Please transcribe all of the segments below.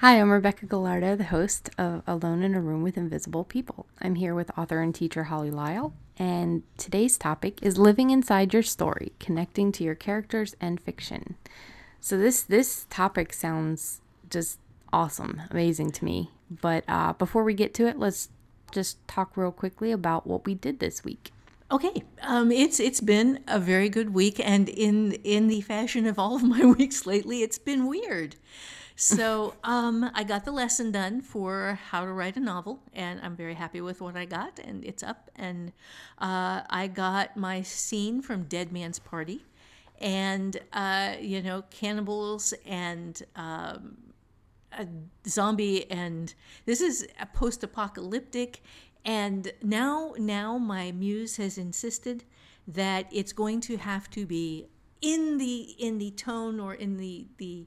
Hi, I'm Rebecca Gallardo, the host of Alone in a Room with Invisible People. I'm here with author and teacher Holly Lisle, and today's topic is living inside your story, connecting to your characters and fiction. So this this topic sounds just awesome, amazing to me. But uh, before we get to it, let's just talk real quickly about what we did this week. Okay, um, it's it's been a very good week, and in in the fashion of all of my weeks lately, it's been weird. So um, I got the lesson done for how to write a novel, and I'm very happy with what I got, and it's up. And uh, I got my scene from Dead Man's Party, and uh, you know cannibals and um, a zombie, and this is a post-apocalyptic and now now my muse has insisted that it's going to have to be in the in the tone or in the the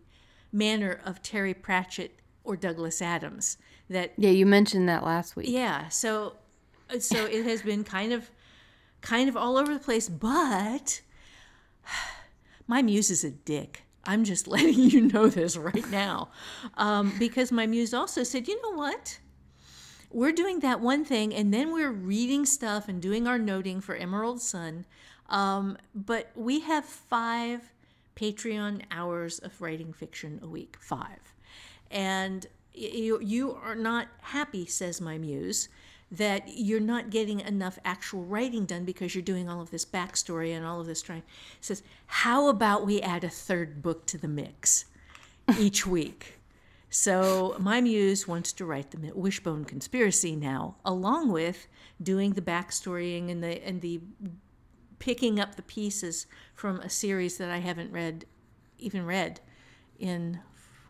manner of Terry Pratchett or Douglas Adams that Yeah, you mentioned that last week. yeah so so it has been kind of kind of all over the place but my muse is a dick i'm just letting you know this right now um, because my muse also said you know what we're doing that one thing and then we're reading stuff and doing our noting for emerald sun um, but we have five patreon hours of writing fiction a week five. And you, you are not happy says my muse that you're not getting enough actual writing done because you're doing all of this backstory and all of this trying. Says how about we add a third book to the mix each week? So my muse wants to write the Wishbone conspiracy now, along with doing the backstorying and the and the picking up the pieces from a series that I haven't read, even read, in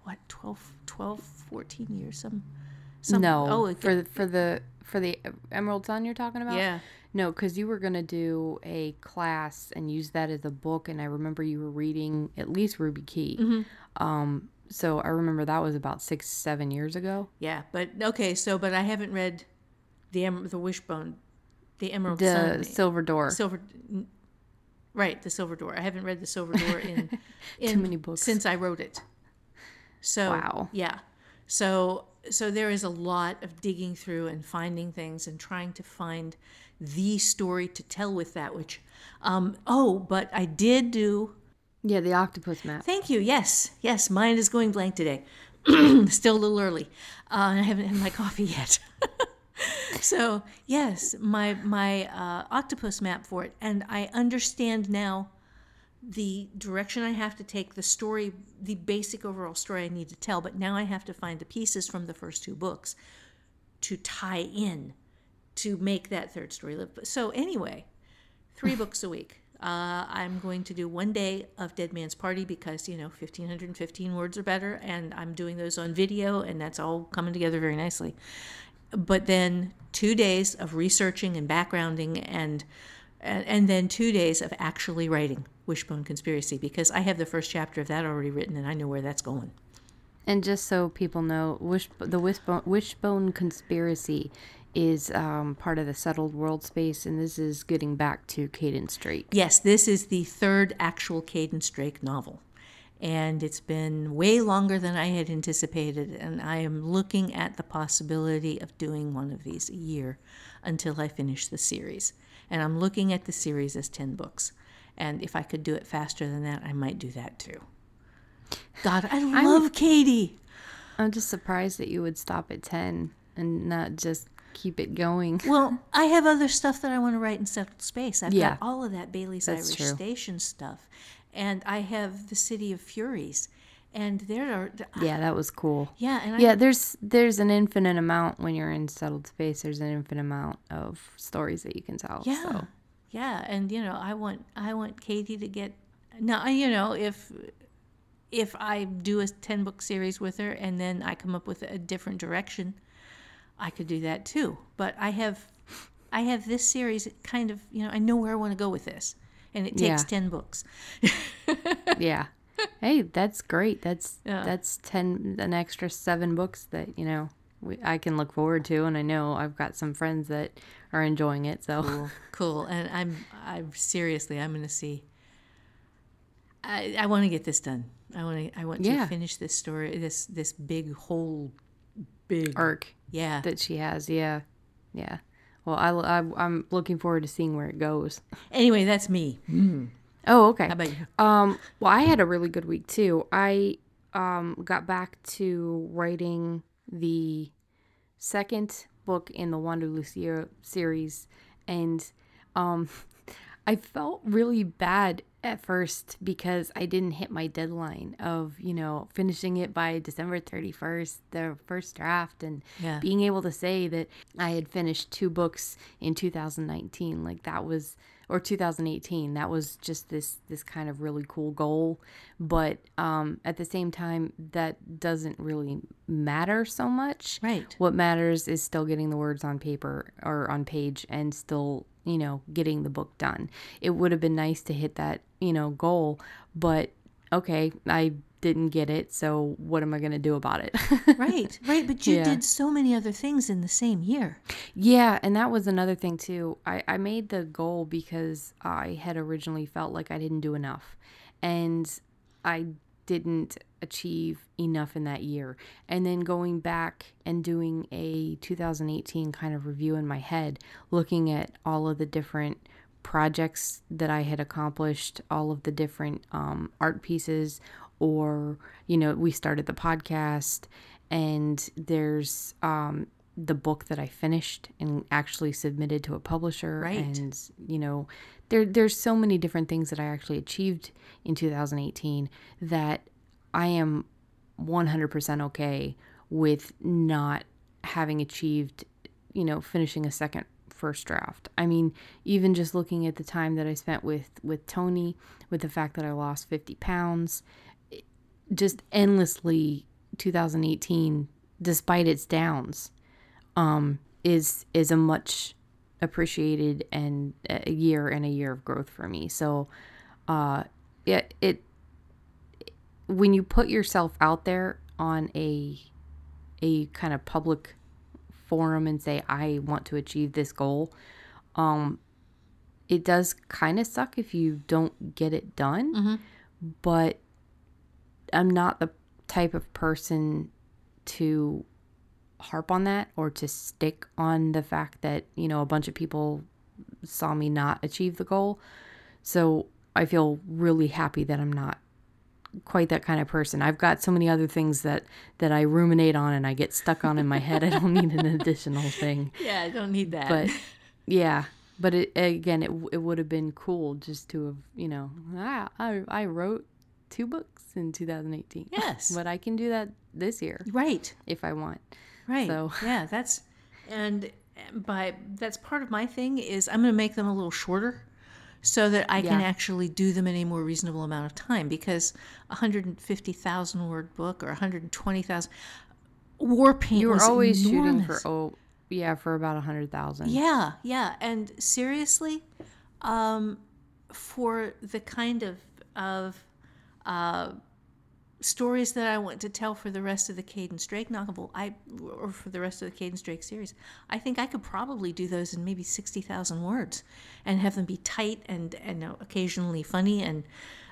what 12, 12 14 years. Some, some no, oh for the, for the for the Emerald Sun you're talking about. Yeah. No, because you were gonna do a class and use that as a book, and I remember you were reading at least Ruby Key. Mm-hmm. Um, so I remember that was about six, seven years ago. Yeah, but okay, so but I haven't read the the Wishbone, the Emerald The Sun, Silver Door. Silver, right? The Silver Door. I haven't read the Silver Door in, in many books. since I wrote it. So Wow. yeah, so so there is a lot of digging through and finding things and trying to find the story to tell with that. Which, um, oh, but I did do yeah, the octopus map. Thank you. Yes, yes. Mine is going blank today. Still a little early. Uh, I haven't had my coffee yet. so yes, my my uh, octopus map for it, and I understand now the direction I have to take, the story, the basic overall story I need to tell. But now I have to find the pieces from the first two books to tie in to make that third story live. So anyway, three books a week. Uh, I'm going to do one day of Dead Man's Party because, you know, 1,515 words are better, and I'm doing those on video, and that's all coming together very nicely. But then two days of researching and backgrounding, and, and, then two days of actually writing Wishbone Conspiracy because I have the first chapter of that already written, and I know where that's going. And just so people know, Wish, the Wishbone, Wishbone conspiracy is um, part of the settled world space, and this is getting back to Cadence Drake. Yes, this is the third actual Cadence Drake novel. And it's been way longer than I had anticipated. And I am looking at the possibility of doing one of these a year until I finish the series. And I'm looking at the series as 10 books. And if I could do it faster than that, I might do that too. God, I love Katie. I'm just surprised that you would stop at 10 and not just keep it going. Well, I have other stuff that I want to write in settled space. I've Yeah. got all of that Bailey's That's Irish true. Station stuff, and I have the City of Furies, and there are Yeah, that was cool. yeah, and I, Yeah, there's there's an infinite amount when you're in settled space. There's an infinite amount of stories that you can tell. yeah, So. yeah, and you know, I want I want Katie to get now. You know, if if I do a ten book series with her and then I come up with a different direction, I could do that too. But I have, I have this series kind of, you know, I know where I want to go with this, and it takes Yeah. ten books. yeah. Hey, that's great. That's Yeah. that's ten an extra seven books that you know we, I can look forward to, and I know I've got some friends that are enjoying it. So cool, cool. And I'm, I'm seriously, I'm going to see. I, I want to get this done. I want to, I want Yeah. to finish this story, this, this big whole, big, arc yeah. that she has, yeah, yeah. Well, I, I I'm looking forward to seeing where it goes. Anyway, that's me. Oh, okay. How about you? Um, well, I had a really good week too. I um got back to writing the second book in the Wanda Lucia series, and um, I felt really bad at first because I didn't hit my deadline of you know finishing it by December thirty first, the first draft, and Yeah. being able to say that I had finished two books in 2019, like that was or 2018 that was just this this kind of really cool goal but um at the same time that doesn't really matter so much Right. what matters is still getting the words on paper or on page and still you know getting the book done it would have been nice to hit that you know goal but okay i didn't get it so what am i going to do about it Right, right. But you Yeah. did so many other things in the same year. Yeah, and that was another thing too. I, I made the goal because I had originally felt like I didn't do enough. And I didn't achieve enough in that year. And then going back and doing a 2018 kind of review in my head, looking at all of the different projects that I had accomplished, all of the different um, art pieces, or, you know, we started the podcast, and there's um, the book that I finished and actually submitted to a publisher. Right. And, you know, there, there's so many different things that I actually achieved in 2018 that I am 100% okay with not having achieved, you know, finishing a second first draft. I mean, even just looking at the time that I spent with with Tony, with the fact that I lost 50 pounds, just endlessly 2018 despite its downs um is is a much appreciated and a year and a year of growth for me. So uh it it when you put yourself out there on a a kind of public forum and say I want to achieve this goal, um it does kind of suck if you don't get it done. But I'm not the type of person to harp on that or to stick on the fact that, you know, a bunch of people saw me not achieve the goal. So I feel really happy that I'm not quite that kind of person. I've got so many other things that that I ruminate on and I get stuck on in my head. I don't need an additional thing. Yeah, I don't need that. But yeah, but it, again, it it would have been cool just to have, you know, ah, I I wrote two books in 2018. Yes. but I can do that this year right, if I want. Right. So- Yeah, that's and by that's part of my thing is I'm going to make them a little shorter so that I can actually do them in a more reasonable amount of time because a 150,000 word book or 120,000 war paint You were always shooting for oh yeah for about a hundred thousand. Yeah, yeah. And seriously, um, for the kind of of uh, stories that I want to tell for the rest of the Cadence Drake novel, I or for the rest of the Cadence Drake series, I think I could probably do those in maybe sixty thousand words, and have them be tight and and occasionally funny and.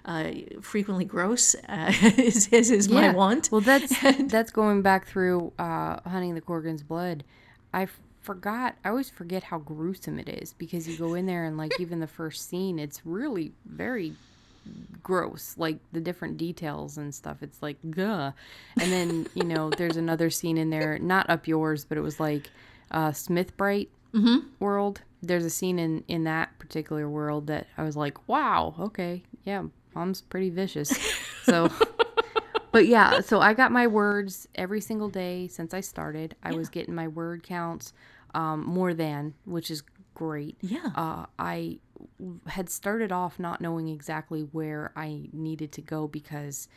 Uh, frequently gross uh, is, is, is my want. Well, that's that's going back through uh, hunting the Corrigan's blood. I forgot. I always forget how gruesome it is because you go in there and like even the first scene, it's really very gross. Like the different details and stuff. It's like gah And then you know there's another scene in there, not up yours, but it was like uh, Smith Bright world. There's a scene in in that particular world that I was like, wow, okay, yeah, mom's pretty vicious. So. But yeah, so I got my words every single day since I started. I was getting my word counts um, more than, which is great. Yeah. Uh, I had started off not knowing exactly where I needed to go because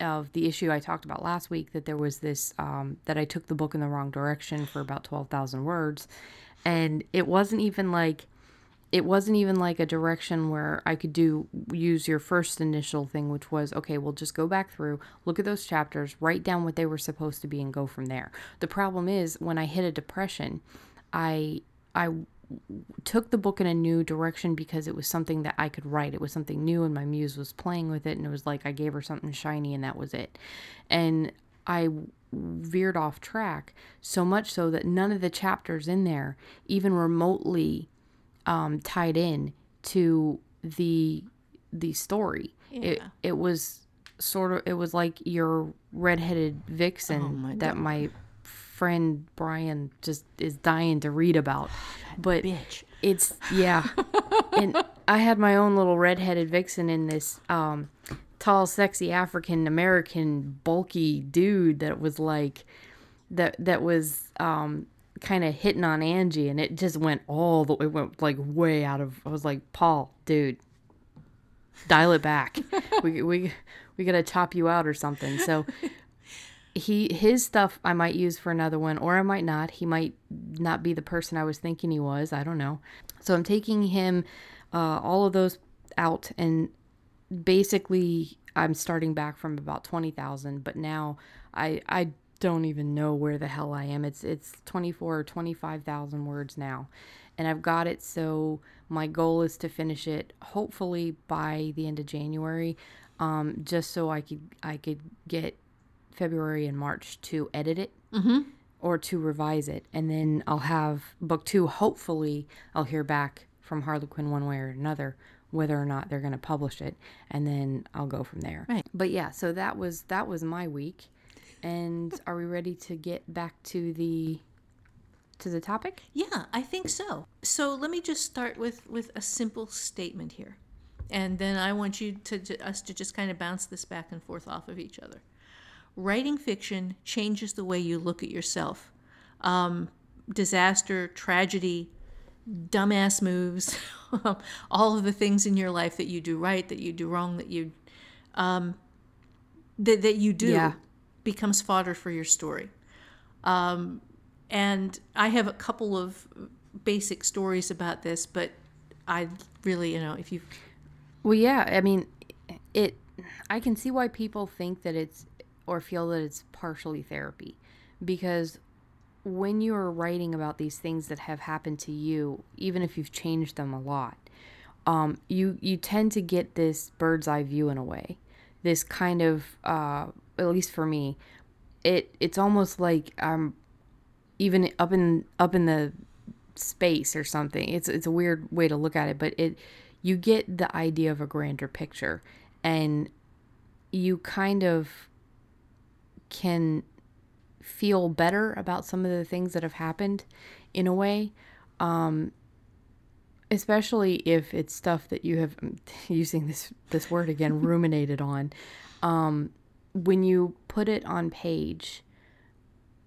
of the issue I talked about last week that there was this um, that I took the book in the wrong direction for about twelve thousand words, and it wasn't even like it wasn't even like a direction where I could do use your first initial thing, which was okay, we'll just go back through, look at those chapters, write down what they were supposed to be, and go from there. The problem is when I hit a depression, I I took the book in a new direction because it was something that I could write. It was something new, and my muse was playing with it, and it was like I gave her something shiny, and that was it. And I veered off track so much so that none of the chapters in there even remotely um, tied in to the the story. It it was sort of it was like your redheaded vixen Oh my that God. my friend Brian just is dying to read about. But Bitch. it's yeah. and I had my own little redheaded vixen in this um tall, sexy African American bulky dude that was like that that was um kind of hitting on Angie and it just went all the it went like way out of I was like, "Paul, dude, dial it back. we we we got to chop you out or something." So he his stuff I might use for another one or I might not. He might not be the person I was thinking he was. I don't know. So I'm taking him uh, all of those out and basically I'm starting back from about 20,000 but now I I don't even know where the hell I am. It's it's 24 or 25,000 words now. And I've got it so my goal is to finish it hopefully by the end of January um, just so I could I could get February and March to edit it mm-hmm. or to revise it. And then I'll have book two. Hopefully, I'll hear back from Harlequin one way or another whether or not they're going to publish it, and then I'll go from there. Right. But yeah, so that was that was my week. And are we ready to get back to the to the topic? Yeah, I think so. So let me just start with with a simple statement here, and then I want you to, to us to just kind of bounce this back and forth off of each other. Writing fiction changes the way you look at yourself. Um, disaster, tragedy, dumbass moves, all of the things in your life that you do right, that you do wrong, that you um, that that you do Yeah. becomes fodder for your story. Um, and I have a couple of basic stories about this, but I really, you know, if you Well, yeah, I mean, it. I can see why people think that it's or feel that it's partially therapy, because when you're writing about these things that have happened to you, even if you've changed them a lot, um, you you tend to get this bird's eye view in a way. This kind of, uh, at least for me, it it's almost like I'm even up in up in the space or something. It's it's a weird way to look at it, but it you get the idea of a grander picture and you kind of can feel better about some of the things that have happened in a way um especially if it's stuff that you have using this this word again ruminated on. Um when you put it on page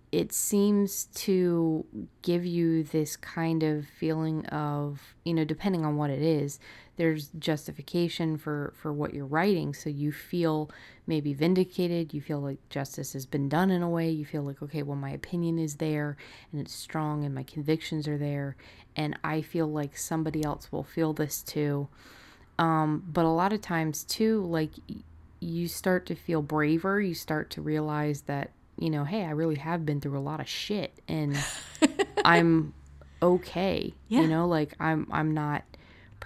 it seems to give you this kind of feeling of you know depending on what it is there's justification for for what you're writing. So you feel maybe vindicated. You feel like justice has been done in a way. You feel like okay well my opinion is there and it's strong and my convictions are there. And i feel like somebody else will feel this too. Um, but a lot of times too like you start to feel braver. You start to realize that you know hey i really have been through a lot of shit and i'm okay Yeah. you know like i'm i'm not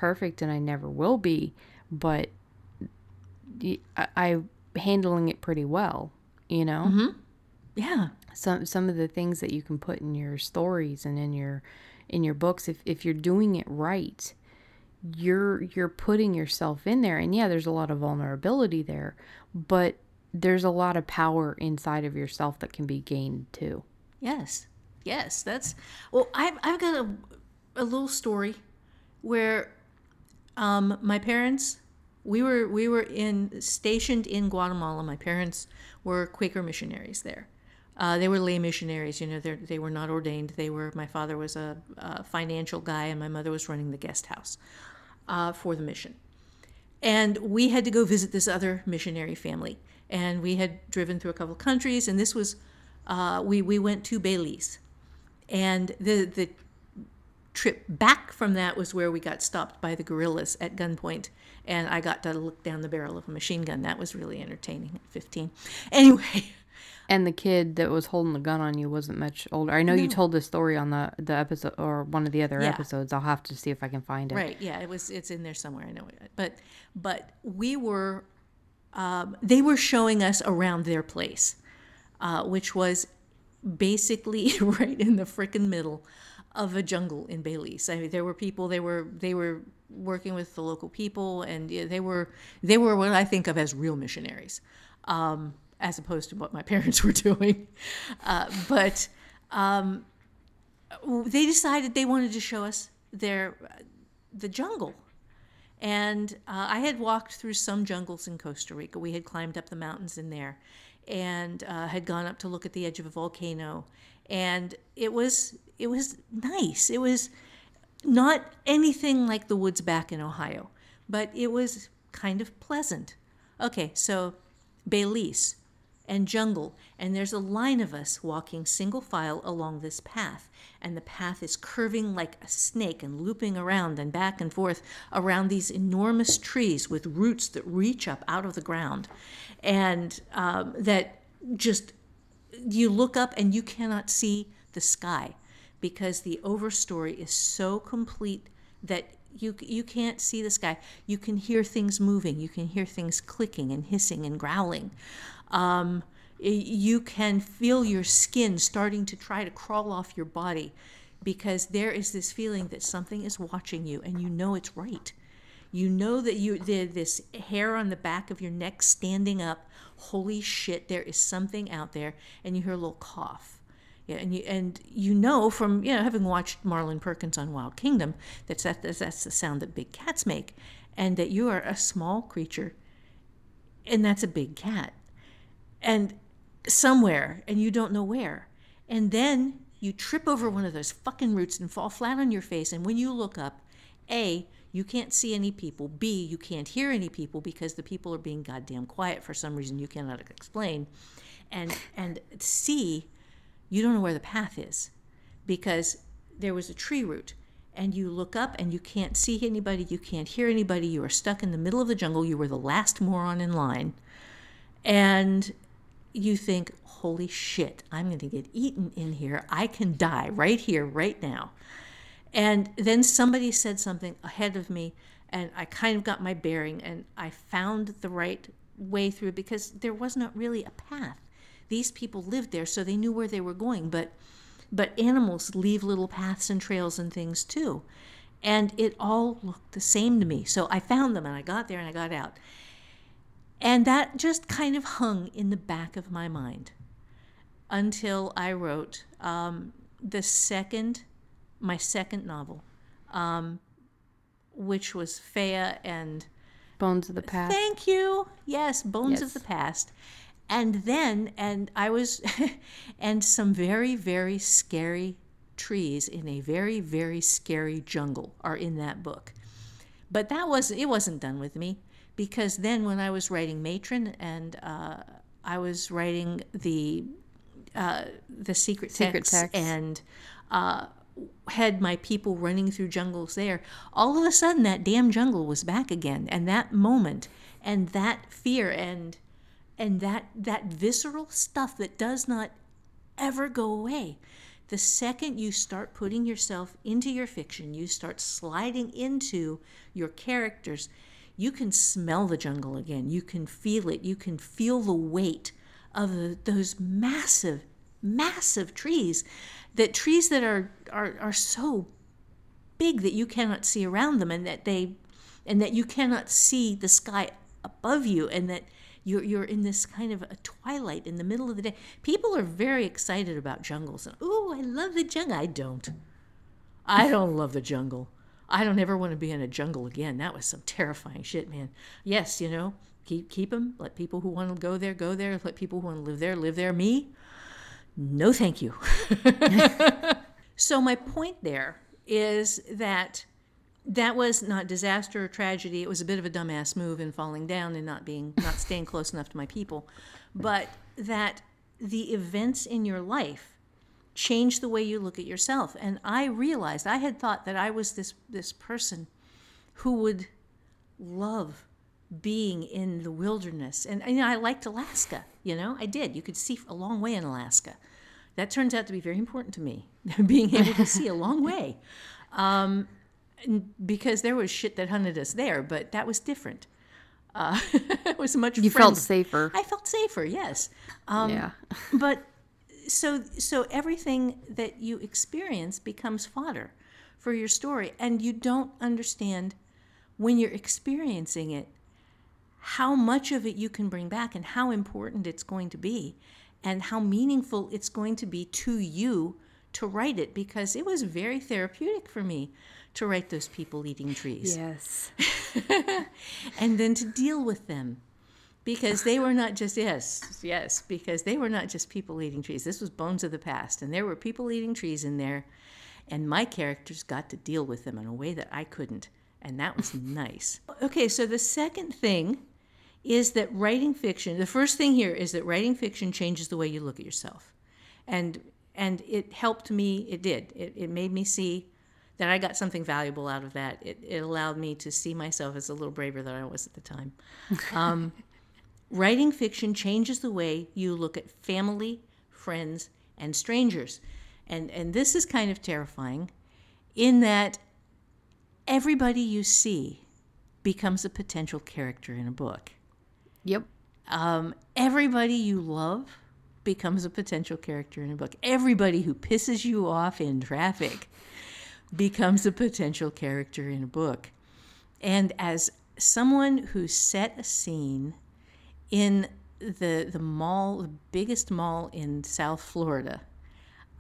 perfect and i never will be but I'm handling it pretty well you know mm-hmm. yeah, some some of the things that you can put in your stories and in your in your books if, if you're doing it right you're you're putting yourself in there and yeah there's a lot of vulnerability there but there's a lot of power inside of yourself that can be gained too yes, yes. That's well. I've I've got a a little story where um, my parents we were we were in stationed in Guatemala. My parents were Quaker missionaries there. Uh, they were lay missionaries. You know, they they were not ordained. They were. My father was a, a financial guy, and my mother was running the guest house uh, for the mission. And we had to go visit this other missionary family. and we had driven through a couple of countries, and this was uh, we we went to Belize, and the the trip back from that was where we got stopped by the guerrillas at gunpoint and i got to look down the barrel of a machine gun that was really entertaining at 15 anyway And the kid that was holding the gun on you wasn't much older. I know you told this story on the the episode or one of the other Yeah. episodes. I'll have to see if I can find it. right yeah it was it's in there somewhere i know it but but we were um, they were showing us around their place uh, which was basically right in the frickin' middle of a jungle in Belize. I mean, there were people. They were they were working with the local people, and they were they were what I think of as real missionaries, um, as opposed to what my parents were doing. Uh, but um, they decided they wanted to show us their the jungle. And uh, I had walked through some jungles in Costa Rica. We had climbed up the mountains in there and uh, had gone up to look at the edge of a volcano. And it was it was nice. It was not anything like the woods back in Ohio, but it was kind of pleasant. Okay, so Belize and jungle, and there's a line of us walking single file along this path, and the path is curving like a snake and looping around and back and forth around these enormous trees with roots that reach up out of the ground, and um, that just you look up and you cannot see the sky because the overstory is so complete that you you can't see the sky. You can hear things moving. You can hear things clicking and hissing and growling. Um, you can feel your skin starting to try to crawl off your body because there is this feeling that something is watching you and you know it's right. You know that you the, this hair on the back of your neck standing up. Holy shit, there is something out there, and you hear a little cough. Yeah, and you and you know from you know having watched Marlin Perkins on Wild Kingdom that's that that's, that's the sound that big cats make, and that you are a small creature, and that's a big cat, and somewhere and you don't know where, and then you trip over one of those fucking roots and fall flat on your face, and when you look up, a you can't see any people. B you can't hear any people because the people are being goddamn quiet for some reason you cannot explain, and and C you don't know where the path is because there was a tree root and you look up and you can't see anybody, you can't hear anybody, you are stuck in the middle of the jungle, you were the last moron in line. And you think, holy shit, I'm going to get eaten in here. I can die right here, right now. And then somebody said something ahead of me, and I kind of got my bearing and I found the right way through because there was not really a path. These people lived there so they knew where they were going but but animals leave little paths and trails and things too. And it all looked the same to me. So i found them and i got there and i got out. And that just kind of hung in the back of my mind until i wrote um, the second my second novel um, which was Fea and Bones of the Past. Thank you. Yes, Bones Yes. of the Past. And then, and I was, and some very, very scary trees in a very, very scary jungle are in that book. But that was, it wasn't done with me because then when I was writing Matrin and uh, I was writing the, uh, the secret, Secret text, text. and uh, had my people running through jungles there, all of a sudden that damn jungle was back again, and that moment, and that fear, and and that that visceral stuff that does not ever go away. The second you start putting yourself into your fiction, you start sliding into your characters, you can smell the jungle again. You can feel it. You can feel the weight of those massive, massive trees. That trees that are, are are so big that you cannot see around them, and that they, and that you cannot see the sky above you, and that you're you're in this kind of a twilight in the middle of the day. People are very excited about jungles, and I love the jungle. I don't. I don't love the jungle. I don't ever want to be in a jungle again. That was some terrifying shit, man. Yes, you know, keep keep them. Let people who want to go there go there. Let people who want to live there live there. Me, no, thank you. so my point there is that that was not disaster or tragedy. It was a bit of a dumbass move in falling down and not being not staying close enough to my people, but that the events in your life change the way you look at yourself. And I realized I had thought that I was this this person who would love being in the wilderness. And, and you know, I liked Alaska, you know, I did. You could see a long way in Alaska. That turns out to be very important to me, being able to see a long way. Um, because there was shit that hunted us there, but that was different. Uh, it was much. You friend- felt safer. I felt safer, yes. Um, yeah. but so so everything that you experience becomes fodder for your story, and you don't understand when you're experiencing it how much of it you can bring back and how important it's going to be and how meaningful it's going to be to you to write it because it was very therapeutic for me to write those people eating trees. Yes. and then to deal with them because they were not just yes yes because they were not just people eating trees. This was bones of the past and there were people eating trees in there and my characters got to deal with them in a way that i couldn't and that was nice. Okay so the second thing is that writing fiction the first thing here is that writing fiction changes the way you look at yourself. And and it helped me it did. It, it made me see that i got something valuable out of that. It, it allowed me to see myself as a little braver than i was at the time. Um, writing fiction changes the way you look at family friends and strangers. And and this is kind of terrifying in that everybody you see becomes a potential character in a book Yep. um, everybody you love becomes a potential character in a book. Everybody who pisses you off in traffic becomes a potential character in a book. And as someone who set a scene in the the mall, the biggest mall in South Florida,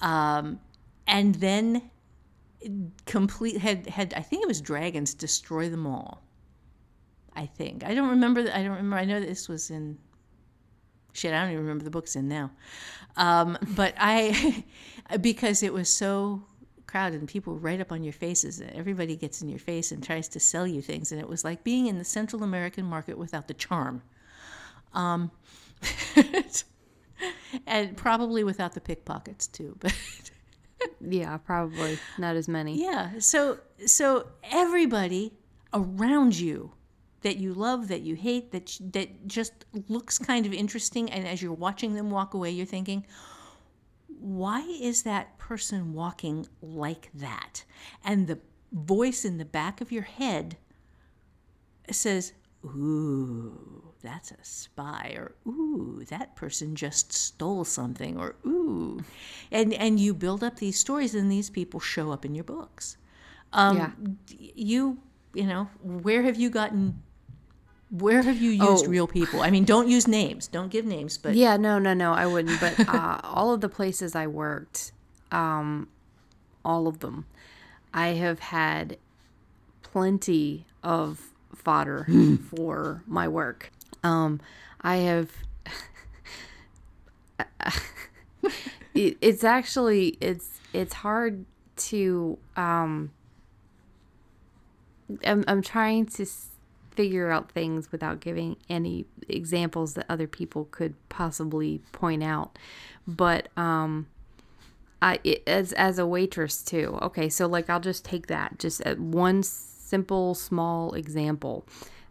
um, and then complete had had I think it was dragons destroy the mall. I think I don't remember. I don't remember. I know this was in. Shit, I don't even remember the book's in now. Um, but I, because it was so crowded and people right up on your faces. Everybody gets in your face and tries to sell you things, and it was like being in the Central American market without the charm. Um, and probably without the pickpockets too, but. Yeah, probably not as many. Yeah. So so everybody around you that you love, that you hate, that that just looks kind of interesting, and as you're watching them walk away, you're thinking, why is that person walking like that? And the voice in the back of your head says, "Ooh, that's a spy," or "Ooh, that person just stole something," or "Ooh," and and you build up these stories, and these people show up in your books. Um, Yeah. You, you know, where have you gotten? Where have you used Oh. real people? I mean, don't use names. Don't give names, but Yeah, no, no, no, I wouldn't. But uh, all of the places I worked, um, all of them, I have had plenty of fodder for my work. Um, I have. it, it's actually it's it's hard to um. I'm I'm trying to s- figure out things without giving any examples that other people could possibly point out. But um I it, as as a waitress too. Okay, so like I'll just take that just at one simple small example.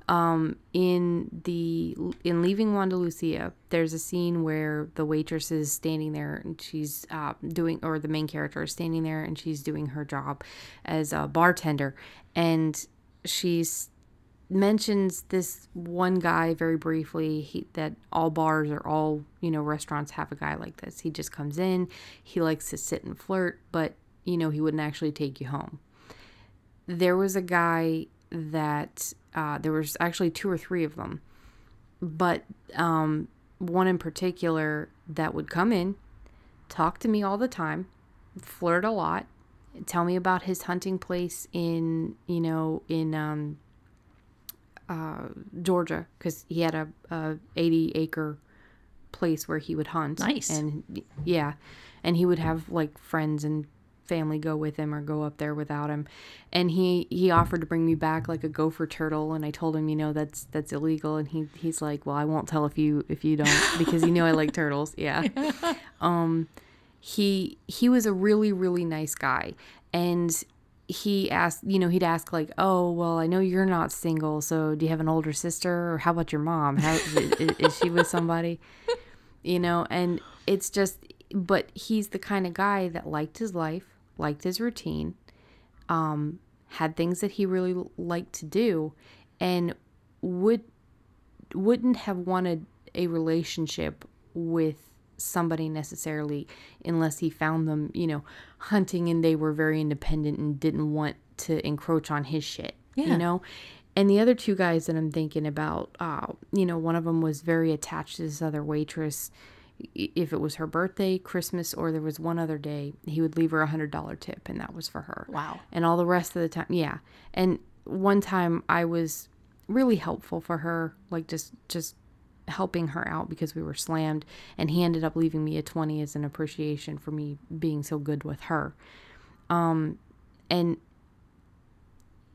Um, in the in leaving Wanda Lucia, there's a scene where the waitress is standing there and she's uh, doing, or the main character is standing there and she's doing her job as a bartender, and she's mentions this one guy very briefly he, that all bars or all you know restaurants have a guy like this. He just comes in he likes to sit and flirt but you know he wouldn't actually take you home. There was a guy that uh, there was actually two or three of them but um, one in particular that would come in talk to me all the time flirt a lot tell me about his hunting place in you know in um, uh, Georgia because he had a, a 80 acre place where he would hunt. Nice. And yeah, and he would have like friends and family go with him or go up there without him. And he he offered to bring me back like a gopher turtle, and I told him, you know, that's that's illegal. And he he's like, well, I won't tell if you if you don't because you know I like turtles. Yeah. Um, he he was a really really nice guy, and he asked, you know, he'd ask like, "Oh, well, I know you're not single, so do you have an older sister, or how about your mom? How is, is she with somebody?" You know, and it's just, but he's the kind of guy that liked his life, liked his routine, um, had things that he really liked to do, and would wouldn't have wanted a relationship with somebody necessarily unless he found them, you know, hunting and they were very independent and didn't want to encroach on his shit. Yeah. You know? And the other two guys that I'm thinking about, uh, you know, one of them was very attached to this other waitress. If it was her birthday, Christmas, or there was one other day, he would leave her a hundred dollar tip, and that was for her. Wow. And all the rest of the time, yeah. And one time I was really helpful for her, like just just helping her out because we were slammed, and he ended up leaving me a twenty as an appreciation for me being so good with her. Um, and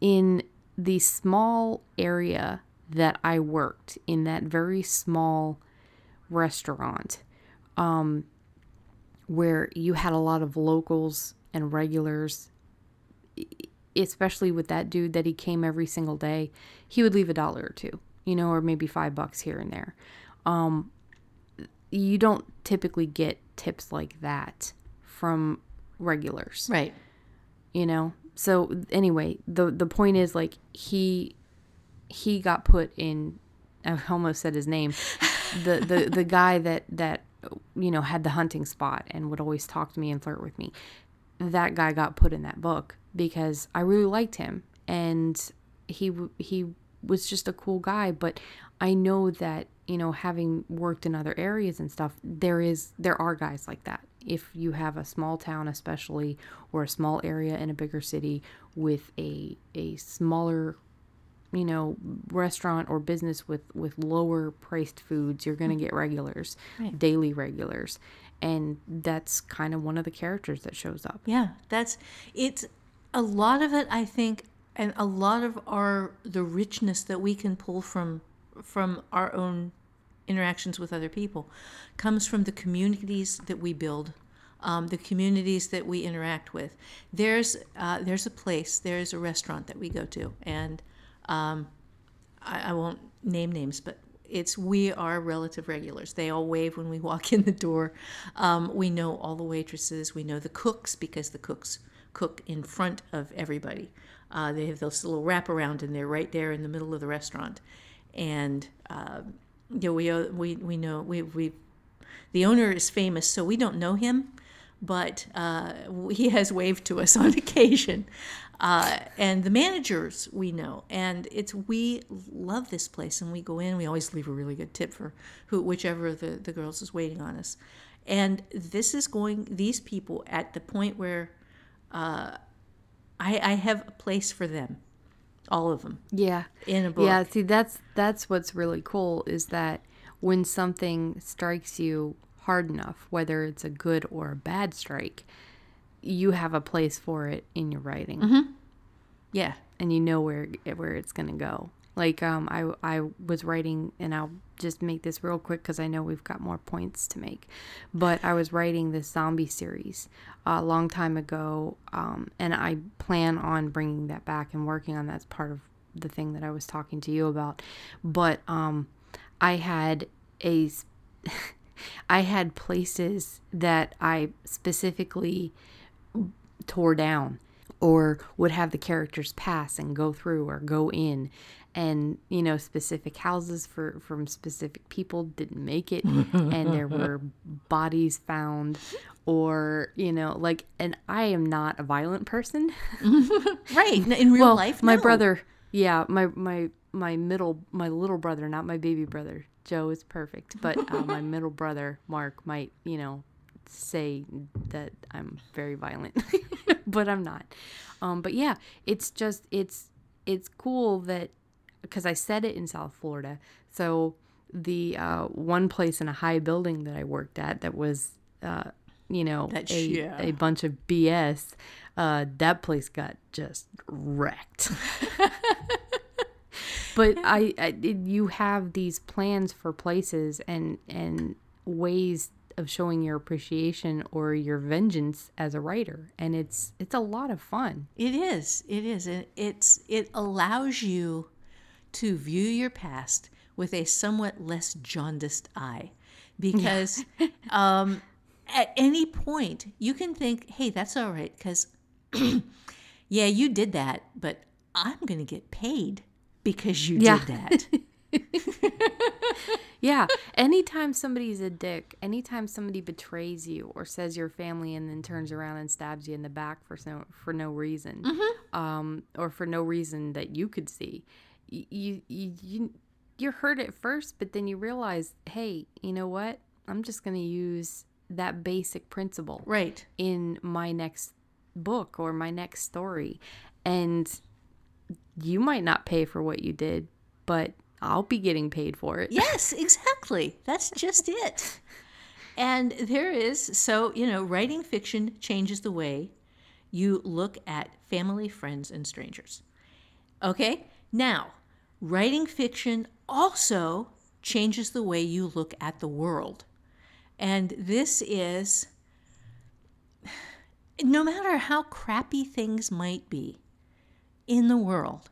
in the small area that I worked in that very small restaurant, um, where you had a lot of locals and regulars, especially with that dude that he came every single day, he would leave a dollar or two, you know, or maybe five bucks here and there. Um, you don't typically get tips like that from regulars Right. you know so anyway the the point is like he he got put in i almost said his name the the the guy that that you know had the hunting spot and would always talk to me and flirt with me that guy got put in that book because i really liked him and he he was just a cool guy but i know that you know having worked in other areas and stuff there is there are guys like that. If you have a small town especially or a small area in a bigger city with a a smaller you know restaurant or business with with lower priced foods you're going to get regulars Right. daily regulars. And that's kind of one of the characters that shows up. Yeah, that's it's a lot of it I think and a lot of our the richness that we can pull from from our own interactions with other people comes from the communities that we build um, the communities that we interact with there's uh, there's a place there's a restaurant that we go to and um, I, I won't name names, but it's we are relative regulars. They all wave when we walk in the door. Um, we know all the waitresses. We know the cooks because the cooks cook in front of everybody. Uh, they have those little wraparound and they're right there in the middle of the restaurant. And uh, you know, we uh, we we know we we the owner is famous, so we don't know him, but uh, he has waved to us on occasion. Uh, and the managers we know, and it's we love this place, and we go in. We always leave a really good tip for who, whichever the the girls is waiting on us. And this is going these people at the point where uh, I, I have a place for them, all of them yeah in a book. Yeah, see that's that's what's really cool is that when something strikes you hard enough, whether it's a good or a bad strike, you have a place for it in your writing. yeah, And you know where where it's going to go. Like um I I was writing and I'll just make this real quick cuz I know we've got more points to make. But I was writing this zombie series a long time ago um and I plan on bringing that back and working on that as part of the thing that I was talking to you about. But um I had a, I had places that I specifically tore down or would have the characters pass and go through or go in and you know specific houses for from specific people didn't make it and there were bodies found or you know like and I am not a violent person right. In real well, life, my no. brother, yeah, my my my middle, my little brother, not my baby brother. Joe is perfect, but uh, my middle brother, Mark, might you know say that I'm very violent, but I'm not. Um, but yeah, it's just it's it's cool that because I said it in South Florida, so the uh, one place in a high building that I worked at that was uh, you know, That's- a, yeah. a bunch of BS, uh, that place got just wrecked. but I, I you have these plans for places and and ways of showing your appreciation or your vengeance as a writer and it's it's a lot of fun It is. It is. And it's it allows you to view your past with a somewhat less jaundiced eye. Because um, at any point you can think, hey, that's all right, because yeah, you did that, but I'm gonna get paid because you Yeah. did that. yeah anytime somebody's a dick anytime somebody betrays you or says your family and then turns around and stabs you in the back for no for no reason um or for no reason that you could see you you, you you're hurt at first but then you realize hey you know what i'm just going to use that basic principle right. in my next book or my next story. And you might not pay for what you did, but I'll be getting paid for it. Yes, exactly. That's just it. And there is, so, you know, writing fiction changes the way you look at family, friends, and strangers. Okay? Now, writing fiction also changes the way you look at the world. And this is no matter how crappy things might be in the world,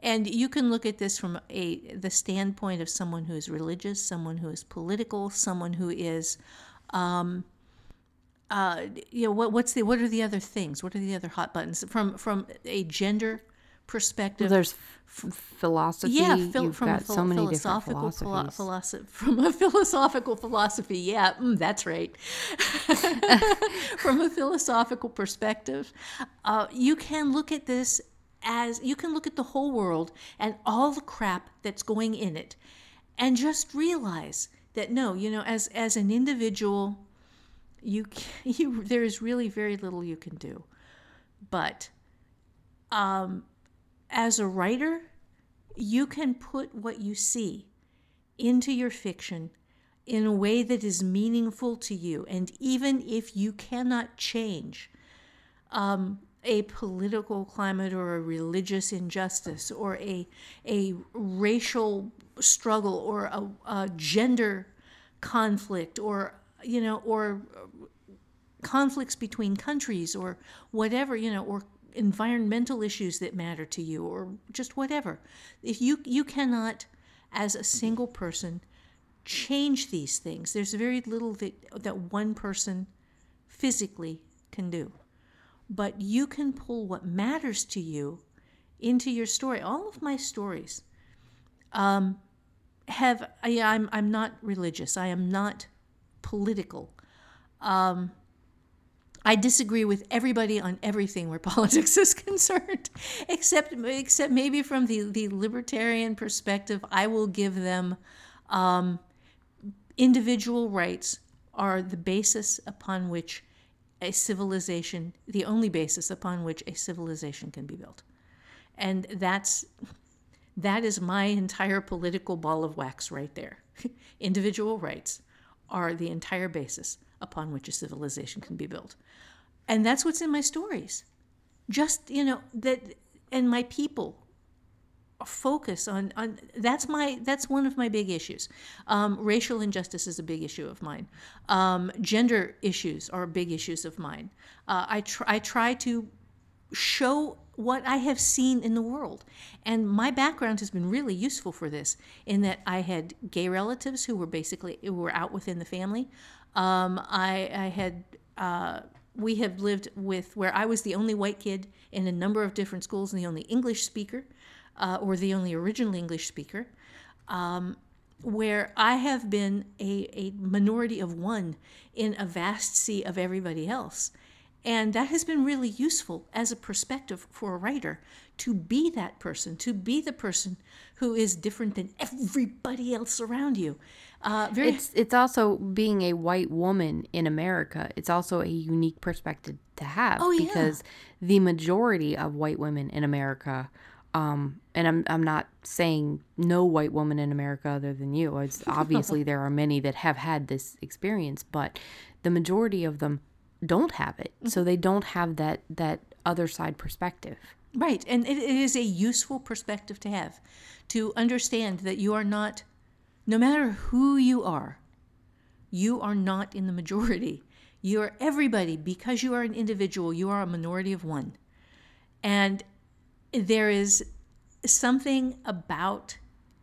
and you can look at this from a the standpoint of someone who is religious, someone who is political, someone who is, um, uh, you know, what what's the what are the other things? What are the other hot buttons from from a gender perspective? There's f- philosophy. yeah, phil- You've from got a phil- so many different philosophical philo- philosophies. philosoph- from a philosophical philosophy. Yeah, mm, that's right. from a philosophical perspective, uh, you can look at this as you can look at the whole world and all the crap that's going in it, and just realize that no, you know, as as an individual, you you there is really very little you can do, but um, as a writer, you can put what you see into your fiction in a way that is meaningful to you. And even if you cannot change um, a political climate or a religious injustice or a, a racial struggle or a, a gender conflict or, you know, or conflicts between countries or whatever, you know, or environmental issues that matter to you or just whatever. If you you cannot as a single person change these things. There's very little that that one person physically can do. But you can pull what matters to you into your story. All of my stories um, have I, I'm I'm not religious. I am not political. Um, I disagree with everybody on everything where politics is concerned, except except maybe from the, the libertarian perspective. I will give them um, individual rights are the basis upon which a civilization, the only basis upon which a civilization can be built, and that's that is my entire political ball of wax right there. individual rights are the entire basis upon which a civilization can be built. And that's what's in my stories. Just, you know, that and my people focus on on that's my that's one of my big issues. Um, racial injustice is a big issue of mine. Um, gender issues are big issues of mine. Uh, I try I try to show what I have seen in the world. And my background has been really useful for this in that I had gay relatives who were basically who were out within the family. Um, I, I had uh, we have lived with where I was the only white kid in a number of different schools and the only English speaker uh, or the only original English speaker. Um, where I have been a, a minority of one in a vast sea of everybody else. And that has been really useful as a perspective for a writer to be that person, to be the person who is different than everybody else around you. Uh, very It's it's also being a white woman in America. It's also a unique perspective to have Oh, yeah. because the majority of white women in America um and I'm I'm not saying no white woman in America other than you. It's obviously there are many that have had this experience, but the majority of them don't have it. So they don't have that that other side perspective. Right. And it, it is a useful perspective to have to understand that you are not, no matter who you are, you are not in the majority. You are everybody because you are an individual, you are a minority of one. And there is something about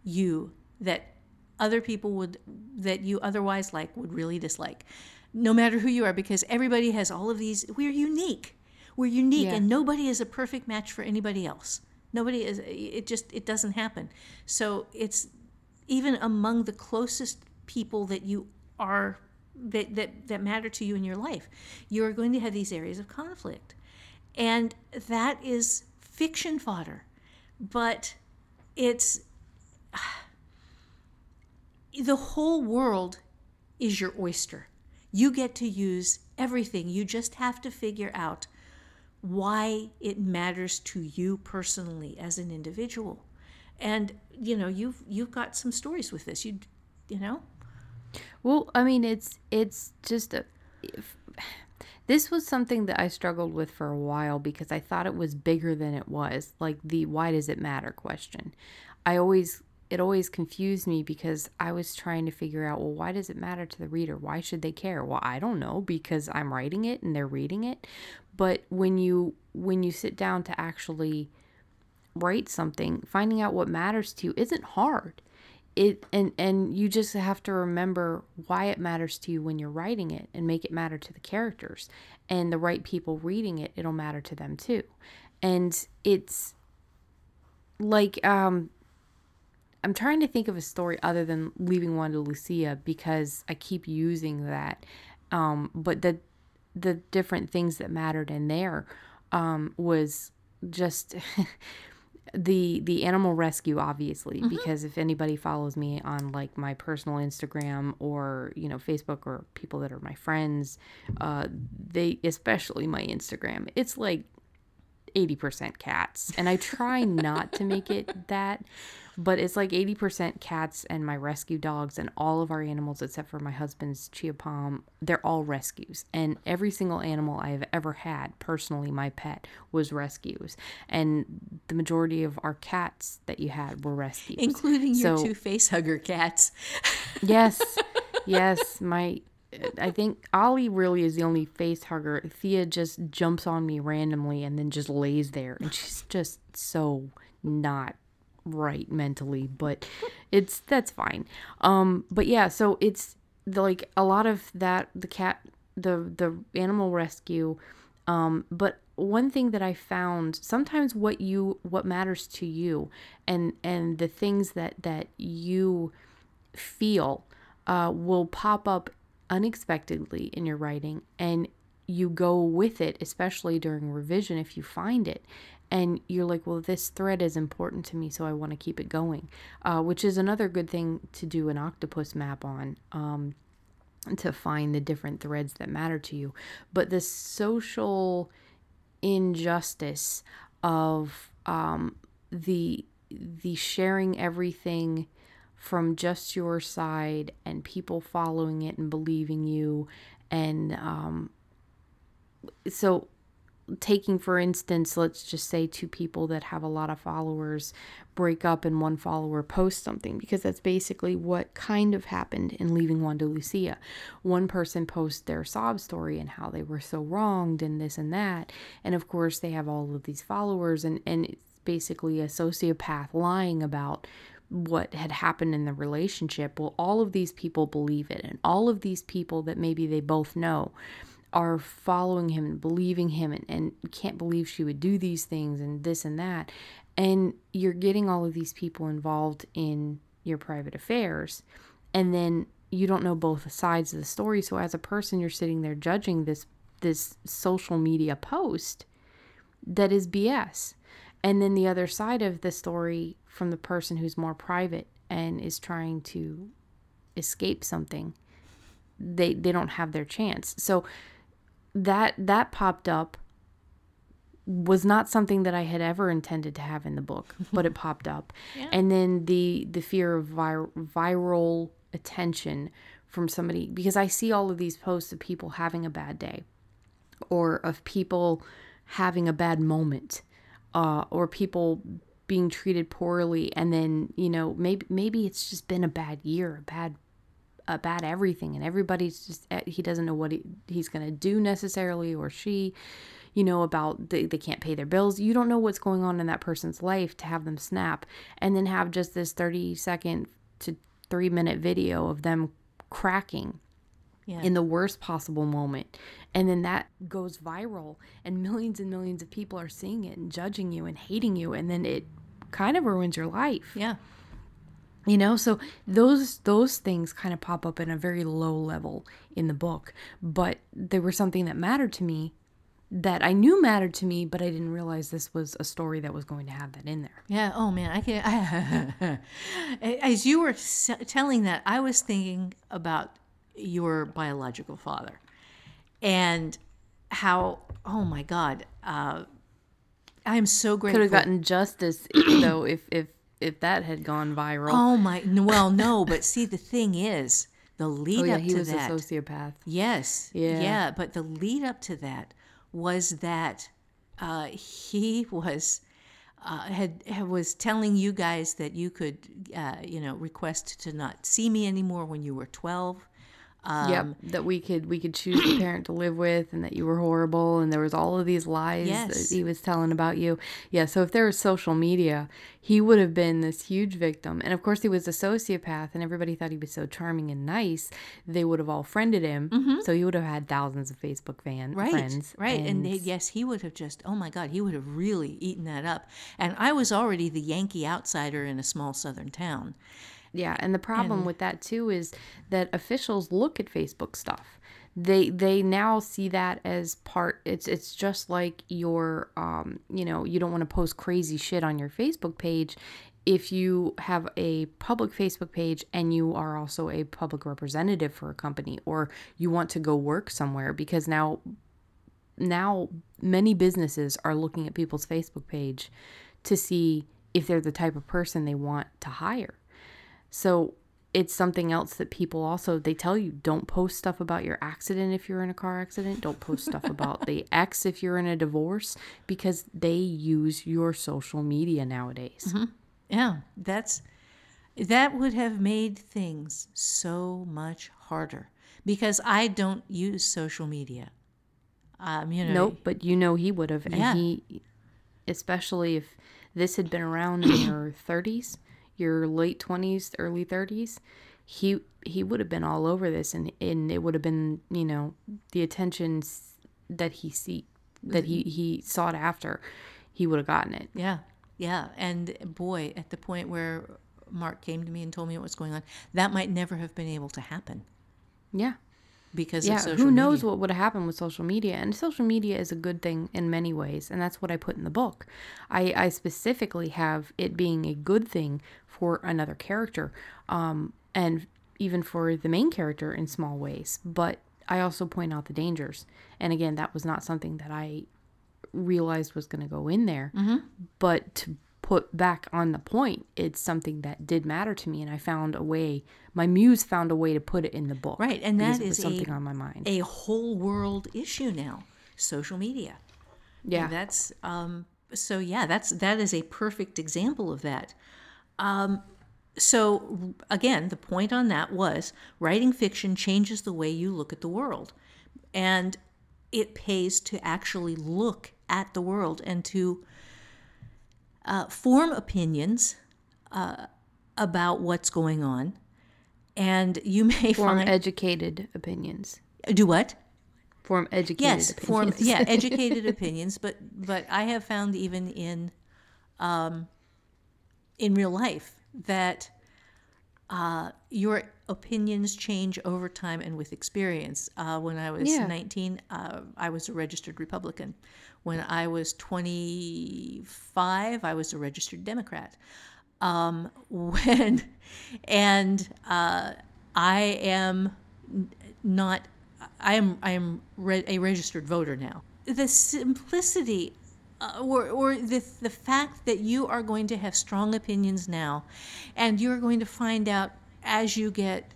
you that other people would, that you otherwise like, would really dislike, no matter who you are, because everybody has all of these, we're unique. We're unique, Yeah. and nobody is a perfect match for anybody else. Nobody is, it just, it doesn't happen. So it's even among the closest people that you are that, that that matter to you in your life you are going to have these areas of conflict. And that is fiction fodder but it's the whole world is your oyster. You get to use everything. You just have to figure out why it matters to you personally as an individual and you know you've you've got some stories with this you you know Well, I mean, it's it's just a. If, this was something that I struggled with for a while because I thought it was bigger than it was. Like the why does it matter question. I always it always confused me because I was trying to figure out well why does it matter to the reader? Why should they care? Well, I don't know because I'm writing it and they're reading it. But when you when you sit down to actually write something, finding out what matters to you isn't hard. It and and you just have to remember why it matters to you when you're writing it and make it matter to the characters and the right people reading it, it'll matter to them too. And it's like um I'm trying to think of a story other than leaving Wanda Lucia because I keep using that. Um, but the the different things that mattered in there um, was just the the animal rescue obviously because if anybody follows me on like my personal instagram or you know facebook or people that are my friends uh they especially my instagram it's like 80% cats. And i try not to make it that but it's like 80% cats and my rescue dogs and all of our animals except for my husband's chia palm they're all rescues. And every single animal i have ever had personally my pet was rescues. And the majority of our cats that you had were rescues. Including your So- two face hugger cats. Yes. Yes. My i think ollie really is the only face hugger. Thea just jumps on me randomly and then just lays there. And she's just so not right mentally but it's that's fine. Um but yeah so it's the, like a lot of that the cat the the animal rescue um but one thing that i found sometimes what you what matters to you and and the things that that you feel uh, will pop up unexpectedly in your writing and you go with it especially during revision if you find it and you're like well this thread is important to me so i want to keep it going uh, which is another good thing to do an octopus map on um, to find the different threads that matter to you. But the social injustice of um, the the sharing everything from just your side and people following it and believing you and um, so taking for instance let's just say two people that have a lot of followers break up and one follower posts something because that's basically what kind of happened in leaving wanda lucia. One person posts their sob story and how they were so wronged and this and that. And of course they have all of these followers and and it's basically a sociopath lying about what had happened in the relationship. Well all of these people believe it. And all of these people that maybe they both know are following him and believing him and, and can't believe she would do these things and this and that. And you're getting all of these people involved in your private affairs. And then you don't know both sides of the story. So as a person, you're sitting there judging this this social media post that is BS. And then the other side of the story from the person who's more private and is trying to escape something they they don't have their chance so that that popped up was not something that I had ever intended to have in the book, but it popped up. Yeah. And then the the fear of vir- viral attention from somebody because I see all of these posts of people having a bad day or of people having a bad moment uh, or people being treated poorly and then you know maybe maybe it's just been a bad year a bad a bad everything and everybody's just eh, he doesn't know what he, he's going to do necessarily or she you know about they, they can't pay their bills you don't know what's going on in that person's life to have them snap and then have just this 30 second to 3 minute video of them cracking Yeah. in the worst possible moment. And then that goes viral, and millions and millions of people are seeing it and judging you and hating you. And then it kind of ruins your life yeah. You know so those those things kind of pop up in a very low level in the book but they were something that mattered to me that i knew mattered to me but i didn't realize this was a story that was going to have that in there Yeah. Oh man, I can. I, as you were s- telling that, I was thinking about your biological father, and how. Oh my God. Uh, I am so grateful. could have gotten justice though if if if that had gone viral Oh my. Well, no, but see, the thing is, the lead oh yeah up to that. he was that. a sociopath Yes. Yeah. Yeah. But the lead up to that was that uh, he was uh, had, had was telling you guys that you could, uh, you know, request to not see me anymore when you were twelve. Yep Um, that we could we could choose the parent to live with and that you were horrible and there was all of these lies Yes. that he was telling about you yeah so if there was social media he would have been this huge victim and of course he was a sociopath and everybody thought he was so charming and nice they would have all friended him so he would have had thousands of facebook fan Mm-hmm. Right, friends right, and, they- yes, he would have just. Oh my God, he would have really eaten that up. And I was already the Yankee outsider in a small southern town. Yeah, and the problem with that too is that officials look at Facebook stuff. They they now see that as part it's it's just like your um you know, you don't want to post crazy shit on your Facebook page if you have a public Facebook page and you are also a public representative for a company or you want to go work somewhere because now now many businesses are looking at people's Facebook page to see if they're the type of person they want to hire. So it's something else that people also they tell you don't post stuff about your accident if you're in a car accident, don't post stuff about the ex if you're in a divorce because they use your social media nowadays. Yeah, that's that would have made things so much harder because I don't use social media. Um, you know, Nope, but you know he would have and Yeah. he especially if this had been around in your 30s, your late 20s, early 30s, he he would have been all over this and and it would have been, you know, the attention that he seek that he he sought after. He would have gotten it. Yeah, yeah, and boy, at the point where Mark came to me and told me what was going on, that might never have been able to happen Yeah. Because Yeah, of social who knows media. what would have happened with social media? And social media is a good thing in many ways, and that's what I put in the book. I, I specifically have it being a good thing for another character, um, and even for the main character in small ways. But I also point out the dangers, and again, that was not something that I realized was going to go in there. But to put back on the point, it's something that did matter to me, and I found a way. My muse found a way to put it in the book, Right, and that is something a- on my mind. a whole world issue now, social media. yeah, And that's um, so yeah, that's that is a perfect example of that. Um, so again, the point on that was writing fiction changes the way you look at the world, and it pays to actually look at the world and to uh, form opinions uh, about what's going on. And you may form find educated opinions. do what? Form educated yes form opinions. yeah educated opinions but but i have found even in um in real life that uh your opinions change over time and with experience uh when i was Yeah. 19 uh, i was a registered republican when i was 25 i was a registered democrat um when and uh i am not I am I am re- a registered voter now. The simplicity, uh, or or the the fact that you are going to have strong opinions now, and you're going to find out as you get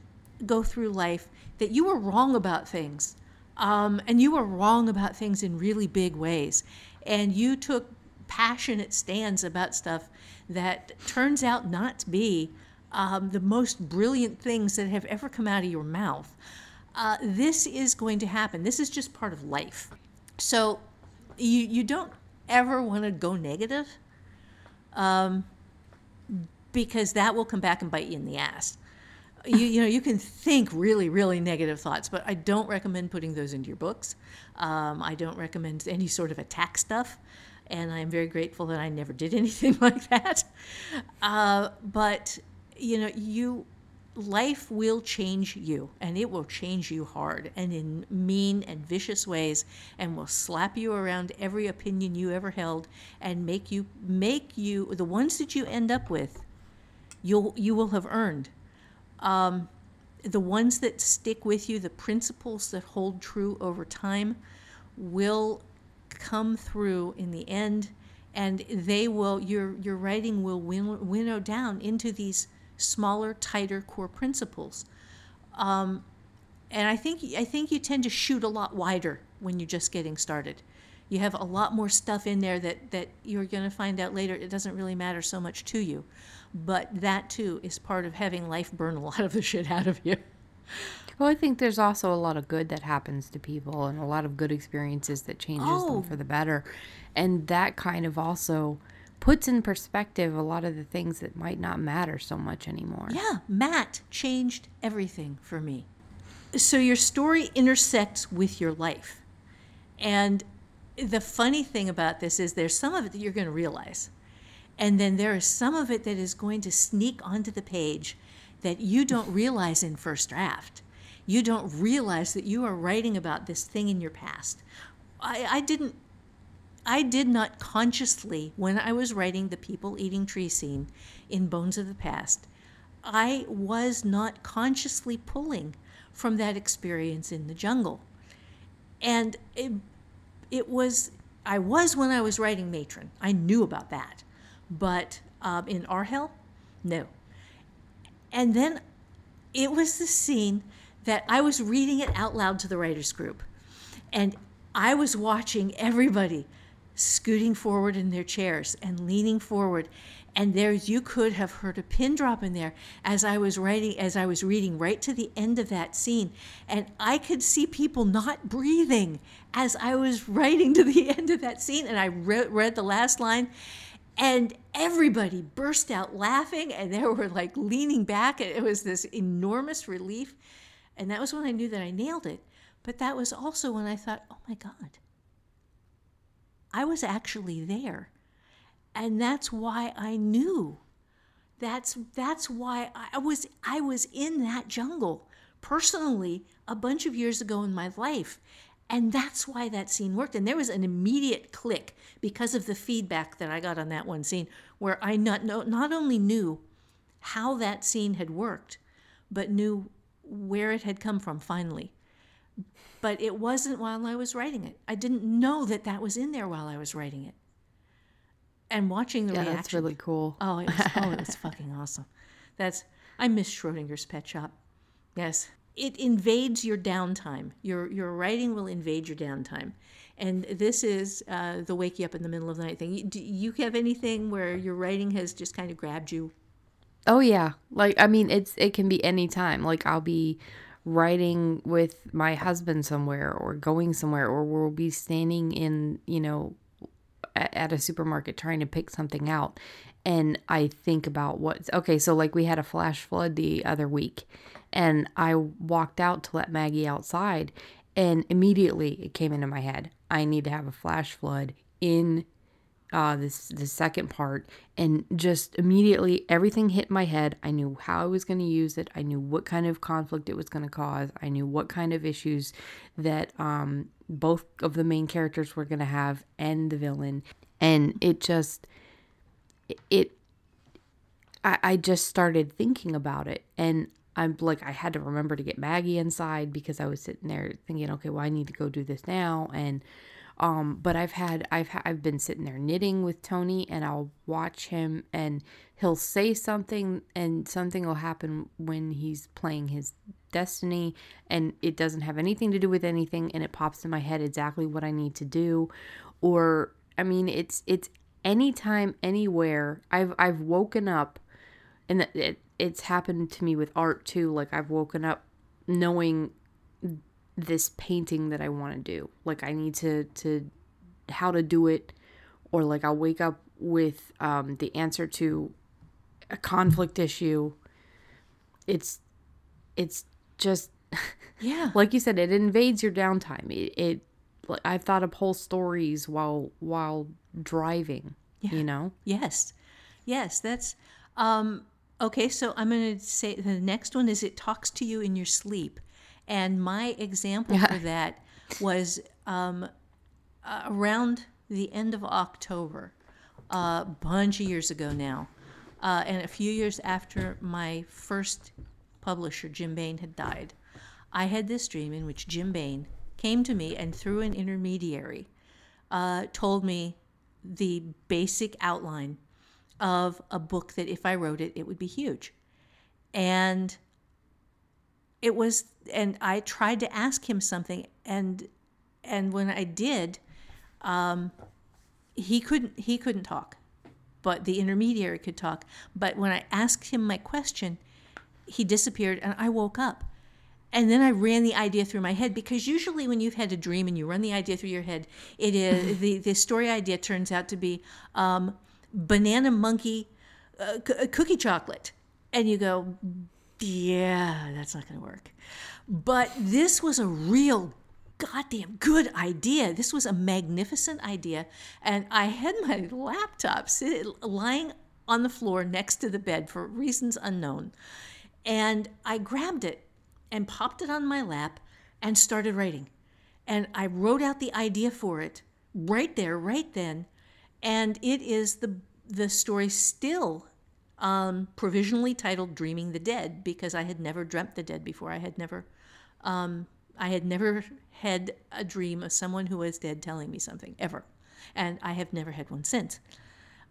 go through life that you were wrong about things. Um, and you were wrong about things in really big ways. And you took passionate stands about stuff that turns out not to be um, the most brilliant things that have ever come out of your mouth. Uh, this is going to happen. This is just part of life. So you, you don't ever want to go negative um, because that will come back and bite you in the ass. You, you know, you can think really, really negative thoughts, but I don't recommend putting those into your books. Um, I don't recommend any sort of attack stuff, and I'm very grateful that I never did anything like that. Uh, but you know, you life will change you and it will change you hard and in mean and vicious ways and will slap you around every opinion you ever held and make you make you the ones that you end up with you'll you will have earned um, the ones that stick with you the principles that hold true over time will come through in the end and they will your your writing will win, winnow down into these smaller, tighter core principles. Um, and I think I think you tend to shoot a lot wider when you're just getting started. You have a lot more stuff in there that, that you're going to find out later. It doesn't really matter so much to you, but that too is part of having life burn a lot of the shit out of you. Well, I think there's also a lot of good that happens to people and a lot of good experiences that changes Oh. them for the better. And that kind of also puts in perspective a lot of the things that might not matter so much anymore. Yeah, Matt changed everything for me. So your story intersects with your life. And the funny thing about this is there's some of it that you're going to realize. And then there is some of it that is going to sneak onto the page that you don't realize in first draft. You don't realize that you are writing about this thing in your past. I, I didn't I did not consciously, when I was writing the people eating tree scene in Bones of the Past, I was not consciously pulling from that experience in the jungle. And it, it was, I was when I was writing Matrin. I knew about that. But um, in Arhel, no. And then it was the scene that I was reading it out loud to the writers group. And I was watching everybody scooting forward in their chairs and leaning forward. And there you could have heard a pin drop in there as I was writing, as I was reading right to the end of that scene. And I could see people not breathing as I was writing to the end of that scene. And I re- read the last line and everybody burst out laughing and they were like leaning back and it was this enormous relief. And that was when i knew that i nailed it. But that was also when i thought oh my god i was actually there. And that's why i knew. That's that's why i was i was in that jungle personally a bunch of years ago in my life and that's why that scene worked. And there was an immediate click because of the feedback that I got on that one scene, where I not, not only knew how that scene had worked, but knew where it had come from finally. But it wasn't while I was writing it. I didn't know that that was in there while I was writing it. And watching the Yeah, reaction. that's really cool. Oh, it was, oh, it was fucking awesome. That's I miss Schrodinger's Pet Shop. Yes, it invades your downtime. Your your writing will invade your downtime, and this is uh, the wake you up in the middle of the night thing. Do you have anything where your writing has just kind of grabbed you? Oh yeah. Like I mean it's it can be any time. Like I'll be writing with my husband somewhere or going somewhere or we'll be standing in, you know, at a supermarket trying to pick something out and I think about what okay, so like we had a flash flood the other week and I walked out to let Maggie outside and immediately it came into my head. I need to have a flash flood in uh this the second part and just immediately everything hit my head. I knew how i was going to use it. I knew what kind of conflict it was going to cause. I knew what kind of issues that um both of the main characters were going to have and the villain. And it just it I, I just started thinking about it. And I'm like I had to remember to get Maggie inside because I was sitting there thinking okay well I need to go do this now. And um but I've had I've ha- I've been sitting there knitting with Tony and I'll watch him and he'll say something and something will happen when he's playing his destiny and it doesn't have anything to do with anything and it pops in my head exactly what I need to do. Or I mean it's it's anytime anywhere I've I've woken up and it, it's happened to me with art too like I've woken up knowing this painting that I want to do. Like I need to to how to do it or like I'll wake up with um, the answer to a conflict issue. It's it's just Yeah. like you said it invades your downtime. It, it like i've thought of whole stories while while driving you know Yes. Yes, that's um okay, so I'm going to say the next one is it talks to you in your sleep. And my example for that was um uh, around the end of October, a bunch of years ago now. Uh, and a few years after my first publisher, Jim Baen, had died, I had this dream in which Jim Baen came to me and through an intermediary uh, told me the basic outline of a book that if I wrote it, it would be huge. And it was, and I tried to ask him something, and and when I did, um, he couldn't he couldn't talk, but the intermediary could talk. But when I asked him my question, he disappeared, and I woke up. And then I ran the idea through my head because usually when you've had a dream and you run the idea through your head, it is the, the story idea turns out to be um, banana monkey uh, c- cookie chocolate. And you go, yeah, that's not going to work. But this was a real goddamn good idea. This was a magnificent idea. And I had my laptop sit, lying on the floor next to the bed for reasons unknown. And I grabbed it and popped it on my lap and started writing. And I wrote out the idea for it right there, right then. And it is the the story still um, provisionally titled "Dreaming the Dead" because I had never dreamt the dead before. I had never, um, I had never had a dream of someone who was dead telling me something ever, and I have never had one since.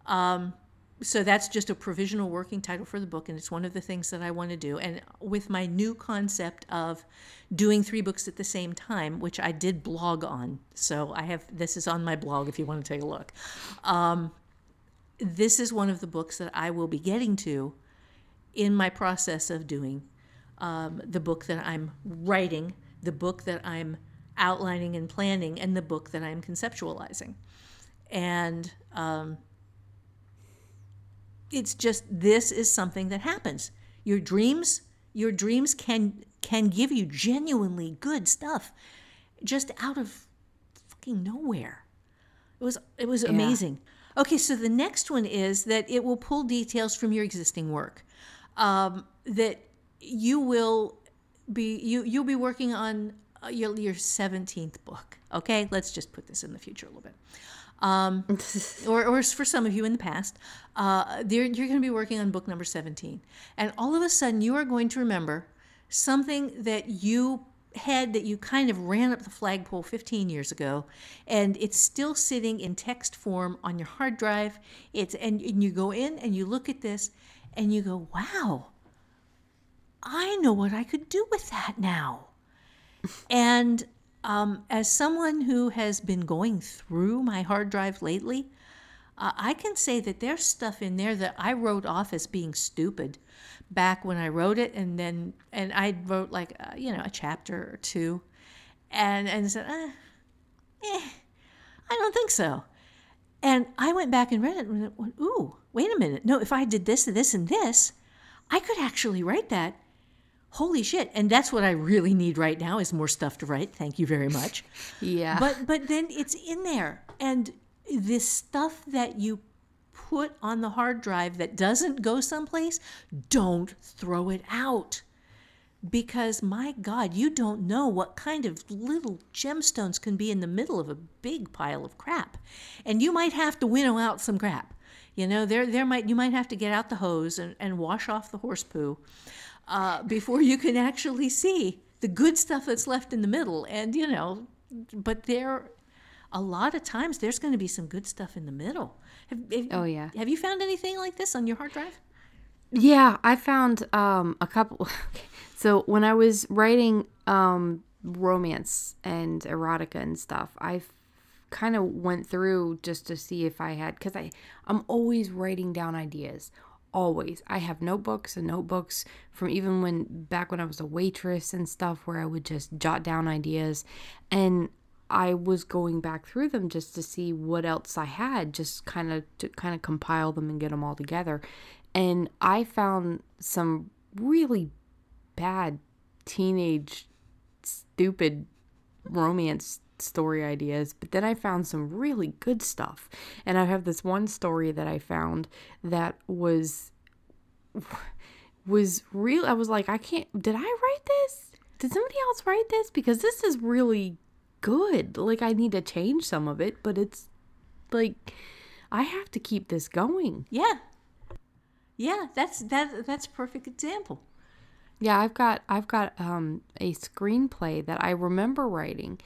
Um, so that's just a provisional working title for the book, and it's one of the things that I want to do. And with my new concept of doing three books at the same time, which I did blog on, so I have this is on my blog if you want to take a look. Um, this is one of the books that I will be getting to in my process of doing um, the book that I'm writing, the book that I'm outlining and planning, and the book that I'm conceptualizing. And um, it's just this is something that happens. Your dreams, your dreams can can give you genuinely good stuff, just out of fucking nowhere. It was it was amazing. Okay, so the next one is that it will pull details from your existing work. Um, that you will be you you'll be working on uh, your your seventeenth book. Okay, let's just put this in the future a little bit. Um, or, or for some of you in the past, uh, you're going to be working on book number 17. And all of a sudden, you are going to remember something that you had that you kind of ran up the flagpole 15 years ago and it's still sitting in text form on your hard drive it's and, and you go in and you look at this and you go wow i know what i could do with that now and um, as someone who has been going through my hard drive lately, uh, I can say that there's stuff in there that I wrote off as being stupid back when I wrote it, and then and I wrote like uh, you know a chapter or two, and and said, eh, eh, I don't think so. And I went back and read it and went, ooh, wait a minute. No, if I did this, and this, and this, I could actually write that holy shit. And that's what i really need right now is more stuff to write. Thank you very much. Yeah. But but then it's in there. And this stuff that you put on the hard drive that doesn't go someplace don't throw it out. Because my god you don't know what kind of little gemstones can be in the middle of a big pile of crap. And you might have to winnow out some crap. You know there there might you might have to get out the hose and, and wash off the horse poo uh, before you can actually see the good stuff that's left in the middle. And, you know, but there, a lot of times there's going to be some good stuff in the middle. Have, have- Oh, yeah. Have you found anything like this on your hard drive? Yeah, I found um a couple so when I was writing um romance and erotica and stuff, I kind of went through just to see if I had cuz I I'm always writing down ideas. Always. I have notebooks and notebooks from even when back when I was a waitress and stuff where I would just jot down ideas and I was going back through them just to see what else I had, just kind of to kind of compile them and get them all together. And I found some really bad teenage stupid romance story ideas, but then I found some really good stuff. And I have this one story that I found that was was real. I was like, I can't did I write this? Did somebody else write this? Because this is really good. Like I need to change some of it, but it's like I have to keep this going. Yeah. Yeah, that's that that's a perfect example. Yeah, I've got I've got um a screenplay that I remember writing.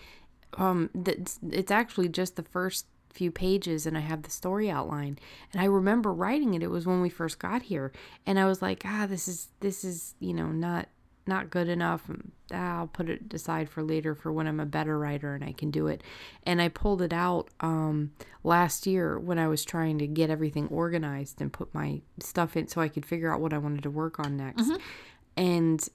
Um that's it's actually just the first few pages and I have the story outline. And I remember writing it. It was when we first got here. And I was like, ah, this is this is, you know, not not good enough. I'll put it aside for later for when I'm a better writer and I can do it. And I pulled it out um, last year when I was trying to get everything organized and put my stuff in so I could figure out what I wanted to work on next. Mm-hmm. And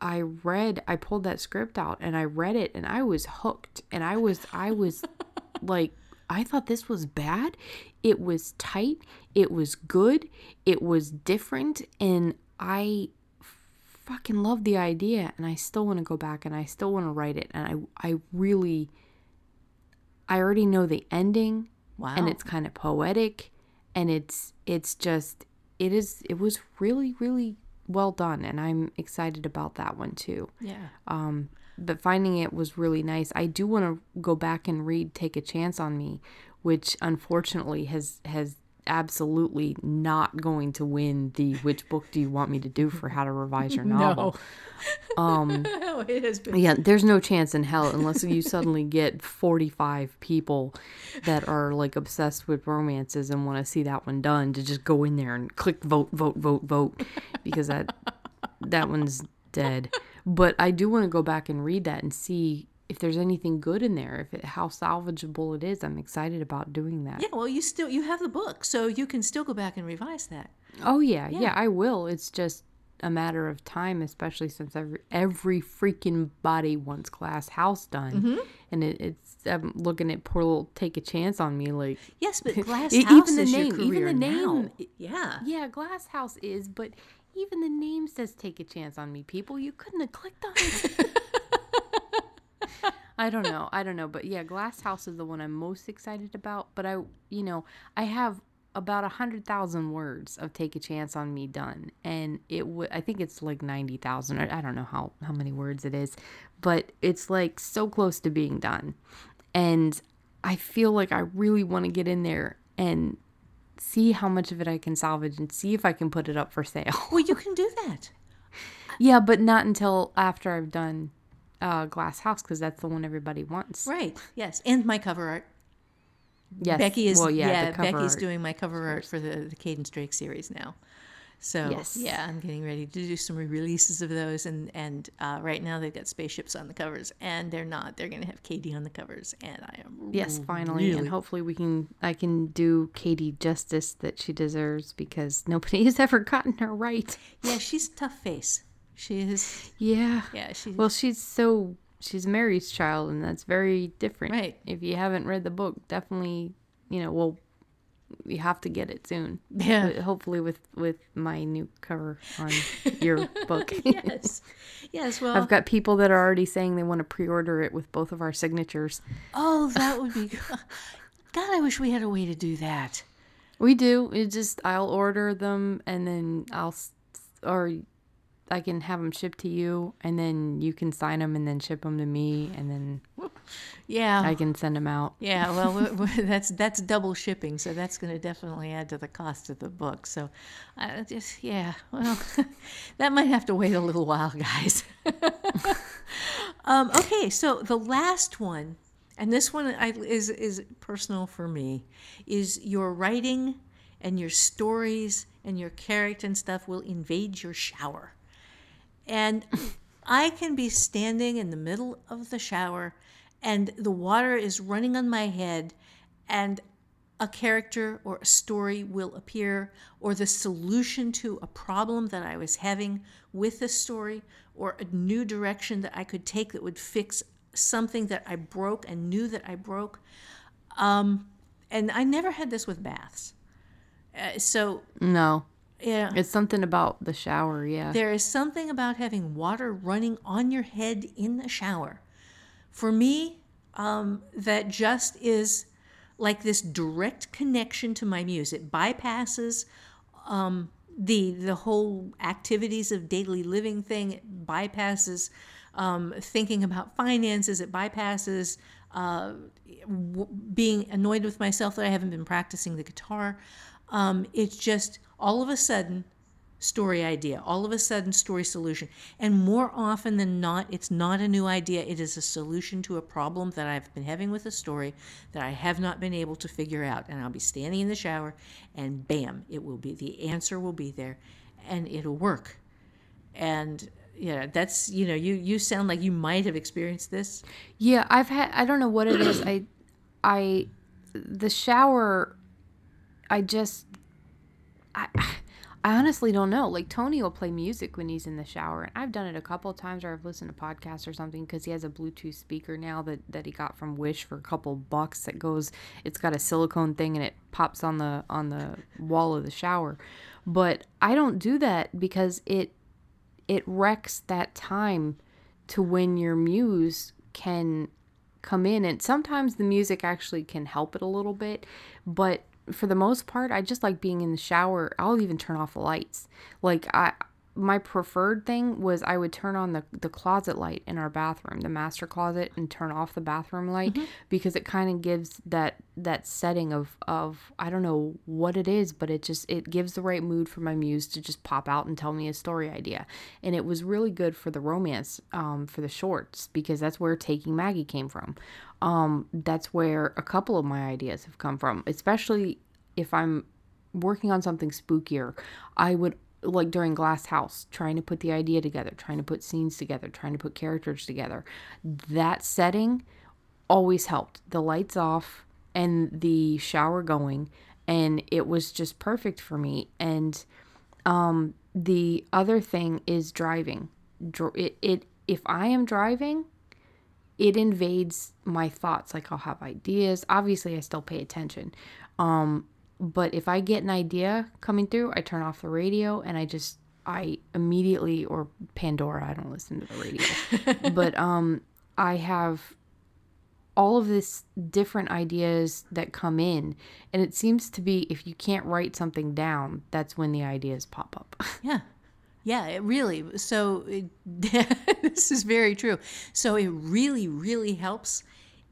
I read, I pulled that script out and I read it and I was hooked. And I was, I was like, I thought this was bad. It was tight. It was good. It was different. And I fucking love the idea and I still want to go back and I still want to write it and I I really I already know the ending. Wow. And it's kind of poetic and it's it's just it is it was really really well done and I'm excited about that one too. Yeah. Um but finding it was really nice. I do want to go back and read Take a Chance on Me, which unfortunately has has absolutely not going to win the which book do you want me to do for how to revise your novel. No. Um it has been Yeah, there's no chance in hell unless you suddenly get 45 people that are like obsessed with romances and want to see that one done to just go in there and click vote vote vote vote because that that one's dead. But I do want to go back and read that and see if there's anything good in there, if it, how salvageable it is, I'm excited about doing that. Yeah, well, you still you have the book, so you can still go back and revise that. Oh yeah, yeah, yeah I will. It's just a matter of time, especially since every every freaking body wants Glass House done, mm-hmm. and it, it's I'm looking at poor little Take a Chance on me like yes, but Glass House even the is name, your even the name, now. yeah, yeah, Glass House is, but even the name says Take a Chance on me. People, you couldn't have clicked on it. I don't know. I don't know. But yeah, Glass House is the one I'm most excited about. But I, you know, I have about a hundred thousand words of "Take a Chance on Me" done, and it would. I think it's like ninety thousand. I don't know how how many words it is, but it's like so close to being done, and I feel like I really want to get in there and see how much of it I can salvage and see if I can put it up for sale. Well, you can do that. yeah, but not until after I've done uh, Glass House because that's the one everybody wants. Right. Yes, and my cover art. Yes. Becky is well, yeah, yeah Becky's doing my cover art for the the Cadence Drake series now. So yes. yeah, I'm getting ready to do some re-releases of those, and and uh, right now they've got spaceships on the covers, and they're not. They're going to have Katie on the covers, and I am yes, finally, really... and hopefully we can I can do Katie justice that she deserves because nobody has ever gotten her right. Yeah, she's a tough face. She is. Yeah. Yeah. She. Well, she's so she's Mary's child, and that's very different. Right. If you haven't read the book, definitely, you know, well, you have to get it soon. Yeah. Hopefully, with with my new cover on your book. yes. Yes. Well, I've got people that are already saying they want to pre-order it with both of our signatures. Oh, that would be. God, I wish we had a way to do that. We do. It just I'll order them and then I'll or I can have them shipped to you, and then you can sign them and then ship them to me, and then yeah, I can send them out. Yeah, well, that's that's double shipping, so that's going to definitely add to the cost of the book. So, uh, just yeah, well, that might have to wait a little while, guys. um, okay, so the last one, and this one I, is is personal for me, is your writing and your stories and your character and stuff will invade your shower. And I can be standing in the middle of the shower and the water is running on my head and a character or a story will appear or the solution to a problem that I was having with the story or a new direction that I could take that would fix something that I broke and knew that I broke. Um, and I never had this with baths. Uh, so No. Yeah, It's something about the shower, yeah. there is something about having water running on your head in the shower. For me, um, that just is like this direct connection to my muse. It bypasses um, the the whole activities of daily living thing. It bypasses um, thinking about finances. It bypasses uh, w- being annoyed with myself that I haven't been practicing the guitar. Um, it's just all of a sudden story idea, all of a sudden story solution. And more often than not, it's not a new idea. It is a solution to a problem that I've been having with a story that I have not been able to figure out. And I'll be standing in the shower and bam, it will be the answer will be there and it'll work. And yeah, that's you know, you you sound like you might have experienced this. Yeah, I've had I don't know what it is. I I the shower I just I I honestly don't know. Like Tony will play music when he's in the shower. And I've done it a couple times where I've listened to podcasts or something because he has a Bluetooth speaker now that, that he got from Wish for a couple bucks that goes it's got a silicone thing and it pops on the on the wall of the shower. But I don't do that because it it wrecks that time to when your muse can come in and sometimes the music actually can help it a little bit but for the most part i just like being in the shower. I'll even turn off the lights. Like i my preferred thing was i would turn on the, the closet light in our bathroom the master closet and turn off the bathroom light because it kind of gives that that setting of of i don't know what it is but it just it gives the right mood for my muse to just pop out and tell me a story idea. And it was really good for the romance um, for the shorts because that's where taking maggie came from. Um, that's where a couple of my ideas have come from especially if i'm working on something spookier i would like during glass house trying to put the idea together trying to put scenes together trying to put characters together. That setting always helped. The lights off and the shower going and it was just perfect for me. And um the other thing is driving. It, it if i am driving it invades my thoughts. Like i'll have ideas. Obviously i still pay attention. Um but if i get an idea coming through i turn off the radio and i just i immediately or pandora i don't listen to the radio but um i have all of this different ideas that come in and it seems to be if you can't write something down that's when the ideas pop up Yeah. Yeah, it really. So it, this is very true. So it really, really helps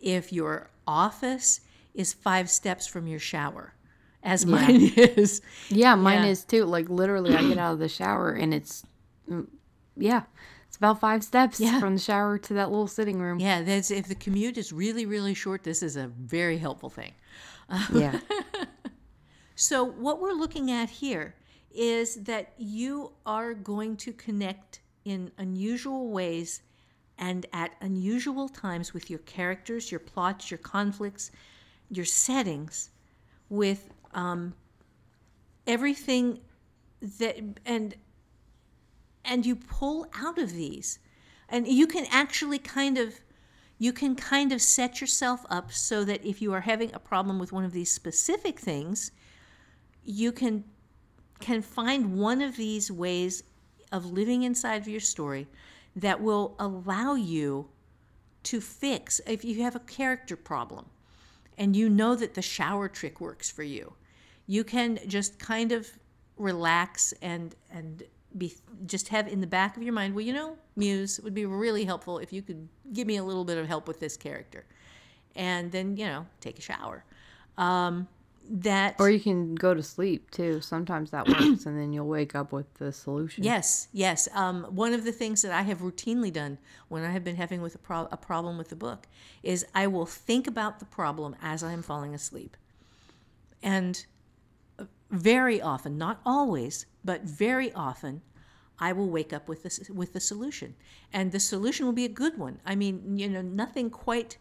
if your office is five steps from your shower, as mine is. Yeah, mine Yeah. is too. Like literally, I get out of the shower and it's, mm, yeah, it's about five steps Yeah. from the shower to that little sitting room. Yeah, that's if the commute is really, really short. This is a very helpful thing. Yeah, So, what we're looking at here is that you are going to connect in unusual ways and at unusual times with your characters, your plots, your conflicts, your settings, with um, everything that and and you pull out of these. And you can actually kind of you can kind of set yourself up so that if you are having a problem with one of these specific things you can can find one of these ways of living inside of your story that will allow you to fix if you have a character problem and you know that the shower trick works for you you can just kind of relax and and be just have in the back of your mind well you know muse would be really helpful if you could give me a little bit of help with this character and then you know take a shower um, that or you can go to sleep too. Sometimes that works, and then you'll wake up with the solution. Yes, yes. Um, one of the things that I have routinely done when I have been having with a, pro- a problem with the book is I will think about the problem as I am falling asleep, and very often, not always, but very often, I will wake up with this with the solution, and the solution will be a good one. I mean, you know, nothing quite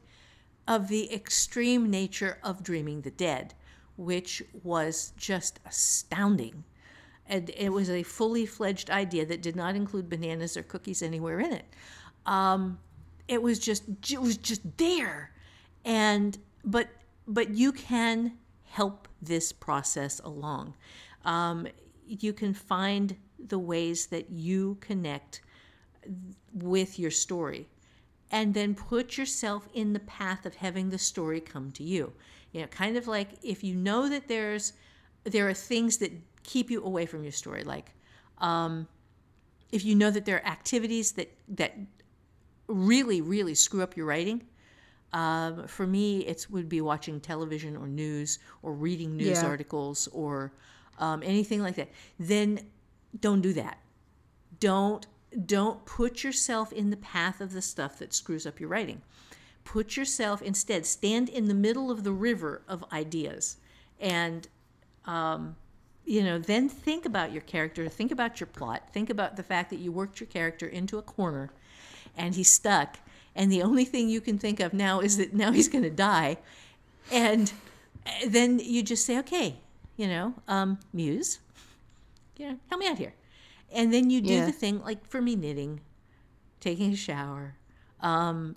of the extreme nature of Dreaming the Dead, which was just astounding. And it was a fully fledged idea that did not include bananas or cookies anywhere in it. Um, it was just it was just there, and but but you can help this process along. Um, you can find the ways that you connect with your story and then put yourself in the path of having the story come to you you know kind of like if you know that there's there are things that keep you away from your story like um, if you know that there are activities that that really really screw up your writing um, for me it would be watching television or news or reading news Yeah. articles or um, anything like that. Then don't do that. Don't don't put yourself in the path of the stuff that screws up your writing. Put yourself instead stand in the middle of the river of ideas and um, you know then think about your character think about your plot think about the fact that you worked your character into a corner and he's stuck and the only thing you can think of now is that now he's going to die. And uh, then you just say okay you know um, muse you know help me out here. And then you do Yeah. the thing like for me knitting taking a shower um,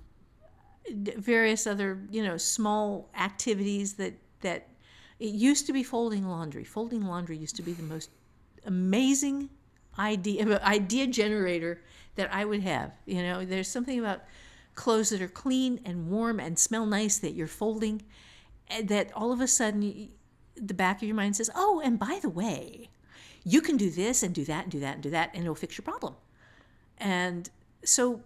various other you know small activities that that it used to be folding laundry. Folding laundry used to be the most amazing idea idea generator that i would have you know? There's something about clothes that are clean and warm and smell nice that you're folding and that all of a sudden the back of your mind says oh and by the way you can do this and do that and do that and do that and it'll fix your problem and so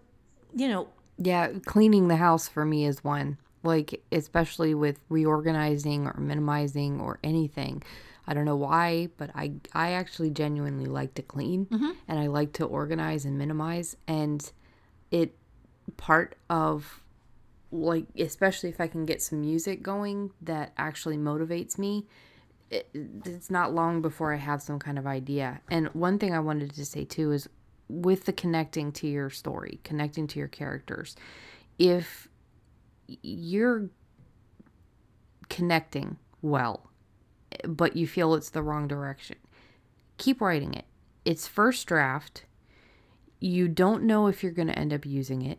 you know Yeah, cleaning the house for me is one. Like, especially with reorganizing or minimizing or anything. I don't know why, but I I actually genuinely like to clean mm-hmm. and I like to organize and minimize and it part of like especially if I can get some music going that actually motivates me it, it's not long before I have some kind of idea. And one thing I wanted to say too is with the connecting to your story, connecting to your characters, if you're connecting well, but you feel it's the wrong direction, keep writing it. It's first draft. You don't know if you're going to end up using it.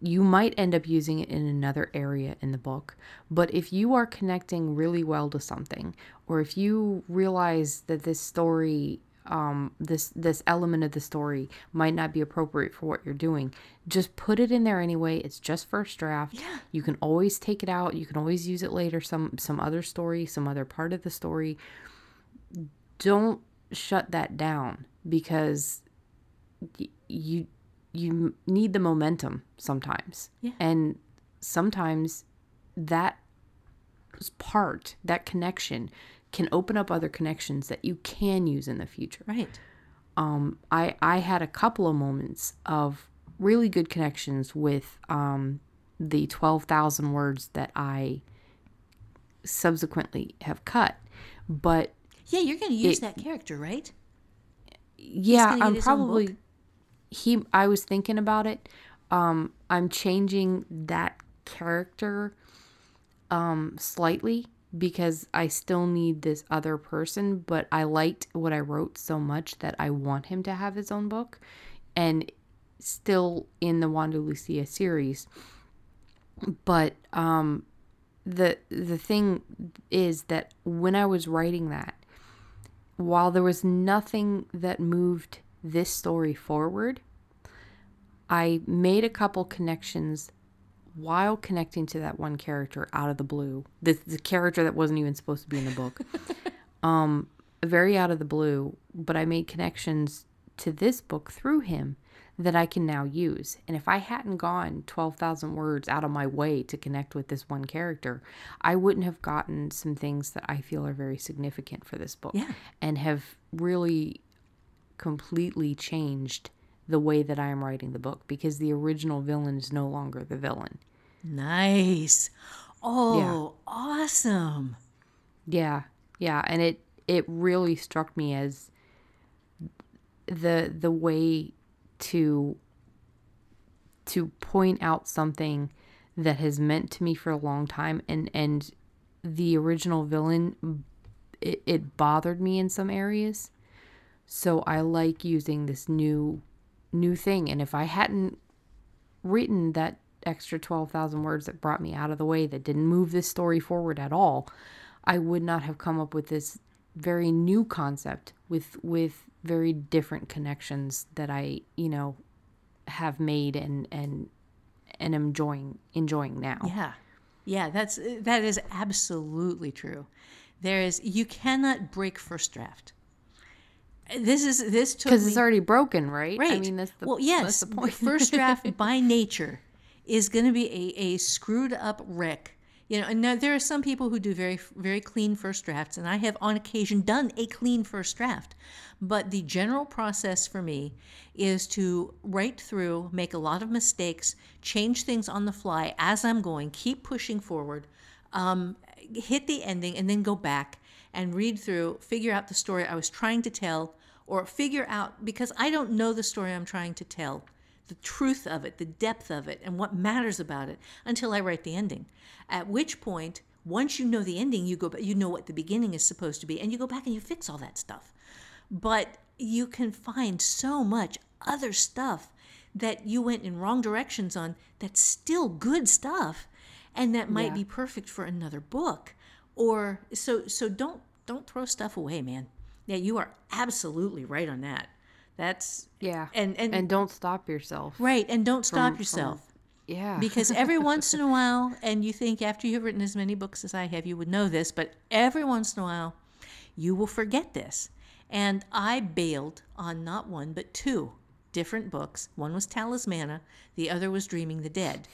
You might end up using it in another area in the book, but if you are connecting really well to something, or if you realize that this story, um, this this element of the story might not be appropriate for what you're doing, just put it in there anyway. It's just first draft. Yeah. You can always take it out. You can always use it later. Some some other story, some other part of the story. Don't shut that down because y- you you need the momentum sometimes Yeah. and sometimes that part that connection can open up other connections that you can use in the future right um, I I had a couple of moments of really good connections with um, the twelve thousand words that I subsequently have cut, but yeah you're going to use It- that character right yeah, I'm probably? He. I was thinking about it. Um, I'm changing that character um slightly because I still need this other person, but I liked what I wrote so much that I want him to have his own book and still in the Wanda Lucia series. But um the the thing is that when I was writing that while there was nothing that moved this story forward, I made a couple connections while connecting to that one character out of the blue. The, the character that wasn't even supposed to be in the book. um, very out of the blue, but I made connections to this book through him that I can now use. And if I hadn't gone 12,000 words out of my way to connect with this one character, I wouldn't have gotten some things that I feel are very significant for this book Yeah. and have really completely changed the way that I am writing the book because the original villain is no longer the villain. nice oh awesome Yeah. Yeah, and it it really struck me as the the way to to point out something that has meant to me for a long time and and the original villain it, it bothered me in some areas so i like using this new new thing and if i hadn't written that extra 12,000 words that brought me out of the way that didn't move this story forward at all i would not have come up with this very new concept with with very different connections that i you know have made and and and am enjoying enjoying now. Yeah. Yeah, that's that is absolutely true. There is you cannot break first draft. This is this took Because it's already broken, right? right. I mean, that's the well, yes, the point. first draft by nature is going to be a, a screwed up wreck. You know, and now there are some people who do very very clean first drafts, and I have on occasion done a clean first draft. But the general process for me is to write through, make a lot of mistakes, change things on the fly as I'm going, keep pushing forward, um, hit the ending, and then go back and read through, figure out the story I was trying to tell, or figure out because I don't know the story I'm trying to tell the truth of it, the depth of it, and what matters about it until I write the ending. At which point, once you know the ending, you go back, you know what the beginning is supposed to be, and you go back and you fix all that stuff. But you can find so much other stuff that you went in wrong directions on that's still good stuff and that might Yeah. be perfect for another book or so so don't don't throw stuff away man. Yeah you are absolutely right on that. That's yeah, and and, and don't stop yourself. right and don't stop from- yourself. Yeah, because every once in a while and you think after you've written as many books as i have you would know this but every once in a while you will forget this. And i bailed on not one but two different books. One was talismana the other was dreaming the dead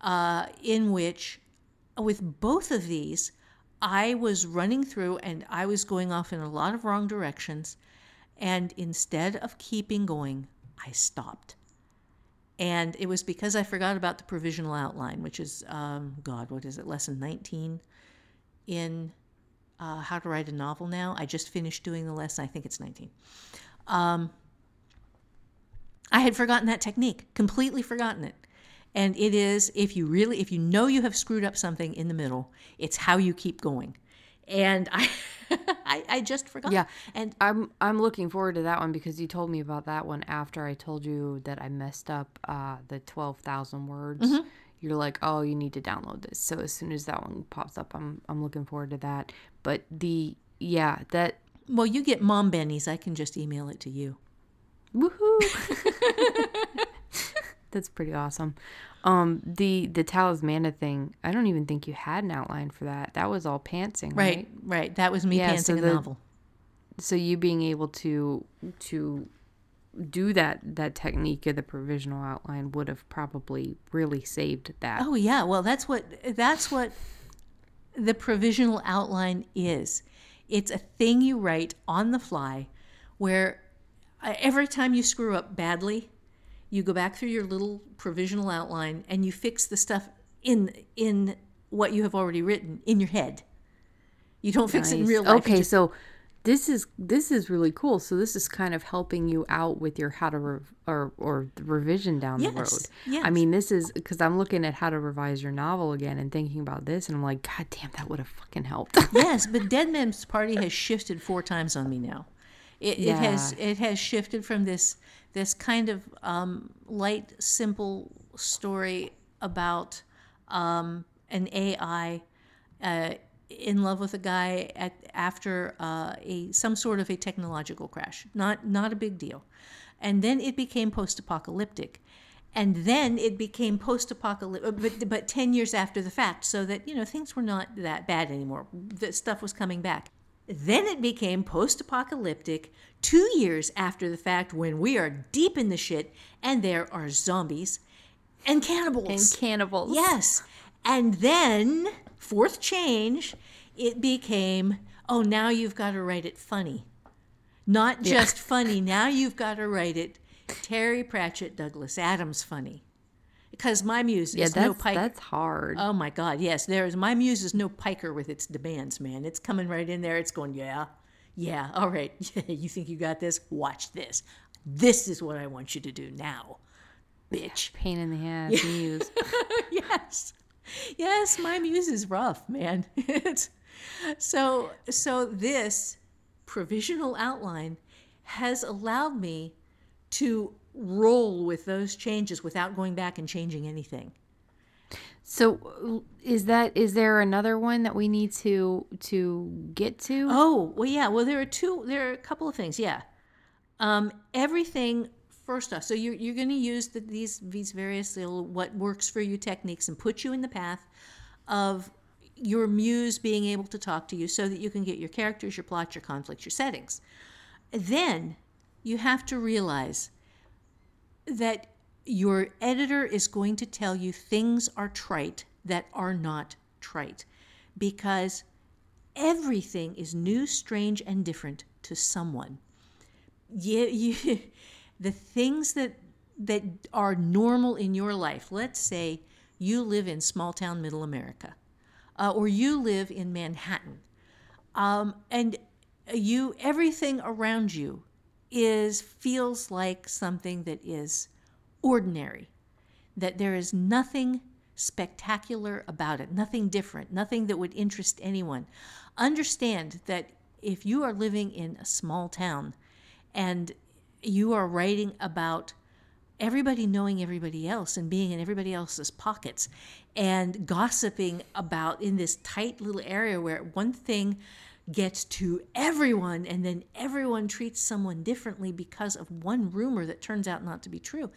uh, in which with both of these i was running through and i was going off in a lot of wrong directions and instead of keeping going i stopped and it was because I forgot about the provisional outline, which is, um, God, what is it, lesson 19 in uh, How to Write a Novel now. I just finished doing the lesson. I think it's 19. Um, I had forgotten that technique, completely forgotten it. And it is, if you really, if you know you have screwed up something in the middle, it's how you keep going. And I, I, I just forgot. Yeah. And I'm I'm looking forward to that one because you told me about that one after I told you that I messed up uh, the twelve thousand words. Mm-hmm. You're like, oh, you need to download this. So as soon as that one pops up, I'm I'm looking forward to that. But the yeah that well, you get mom bennies. I can just email it to you. Woohoo! That's pretty awesome. Um, the the talismana thing, I don't even think you had an outline for that. That was all pantsing, right? Right, right. That was me Yeah, pantsing so a the- novel. So you being able to to do that that technique of the provisional outline would have probably really saved that. Oh yeah, well that's what that's what the provisional outline is. It's a thing you write on the fly where uh, every time you screw up badly, you go back through your little provisional outline and you fix the stuff in in what you have already written in your head. You don't fix it in real life. Okay, just- so this is this is really cool. So this is kind of helping you out with your how to rev- or or the revision down the Yes, road. yes. I mean, this is because I'm looking at how to revise your novel again and thinking about this, and I'm like, God damn, that would have fucking helped. yes, but Dead Man's Party has shifted four times on me now. It, it has it has shifted from this this kind of um, light, simple story about um, an AI uh, in love with a guy at, after uh, a some sort of a technological crash. Not not a big deal, and then it became post-apocalyptic. And then it became post-apocalyptic, but but ten years after the fact, so that you know things were not that bad anymore. The stuff was coming back. Then it became post-apocalyptic two years after the fact, when we are deep in the shit, and there are zombies and cannibals. and cannibals. Yes. And then, fourth change, it became oh, now you've got to write it funny. Not just funny, now you've got to write it Terry Pratchett, Douglas Adams funny. Because my muse Yeah, is no piker. that's hard. Oh my God, yes, there is. My muse is no piker with its demands, man. It's coming right in there. It's going, yeah, Yeah, all right. you think you got this? Watch this. This is what I want you to do now, bitch. Pain in the ass muse. yes. Yes, my muse is rough, man. It's so so this provisional outline has allowed me to roll with those changes without going back and changing anything. So is that is there another one that we need to to get to? Oh, well yeah, well there are two there are a couple of things, yeah. Um everything first off, so you're you're going to use the, these these various little what works for you techniques and put you in the path of your muse being able to talk to you so that you can get your characters, your plots, your conflicts, your settings. Then you have to realize that your editor is going to tell you things are trite that are not trite because everything is new, strange, and different to someone. You, you, the things that that are normal in your life. Let's say you live in small town middle America, uh, or you live in Manhattan, um, and you everything around you is feels like something that is ordinary, that there is nothing spectacular about it, nothing different, nothing that would interest anyone. Understand that if you are living in a small town and you are writing about everybody knowing everybody else and being in everybody else's pockets and gossiping about in this tight little area where one thing gets to everyone and then everyone treats someone differently because of one rumor that turns out not to be true.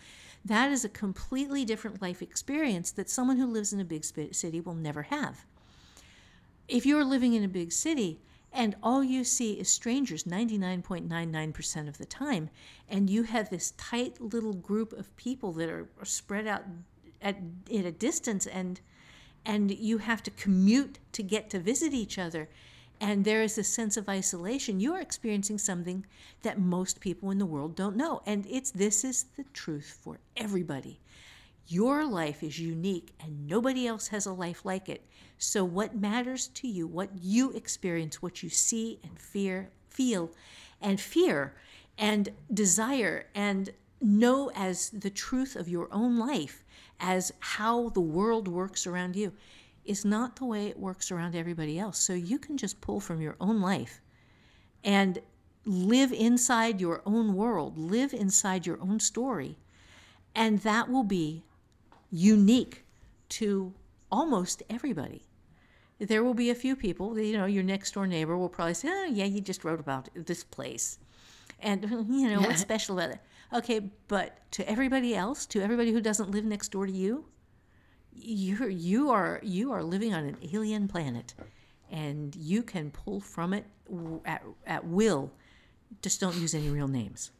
That is a completely different life experience that someone who lives in a big city will never have. If you're living in a big city and all you see is strangers 99.99% of the time, and you have this tight little group of people that are, are spread out at, at a distance and and you have to commute to get to visit each other and there is a sense of isolation. You are experiencing something that most people in the world don't know. And it's this is the truth for everybody. Your life is unique and nobody else has a life like it. So what matters to you what you experience what you see and fear feel and fear and desire and know as the truth of your own life as how the world works around you is not the way it works around everybody else. So you can just pull from your own life and live inside your own world, live inside your own story, and that will be unique to almost everybody. There will be a few people, you know, your next door neighbor will probably say, Oh, yeah, you just wrote about this place. And, you know, what's special about it? Okay, but to everybody else, to everybody who doesn't live next door to you, you're you are you are living on an alien planet and you can pull from it at, at will just don't use any real names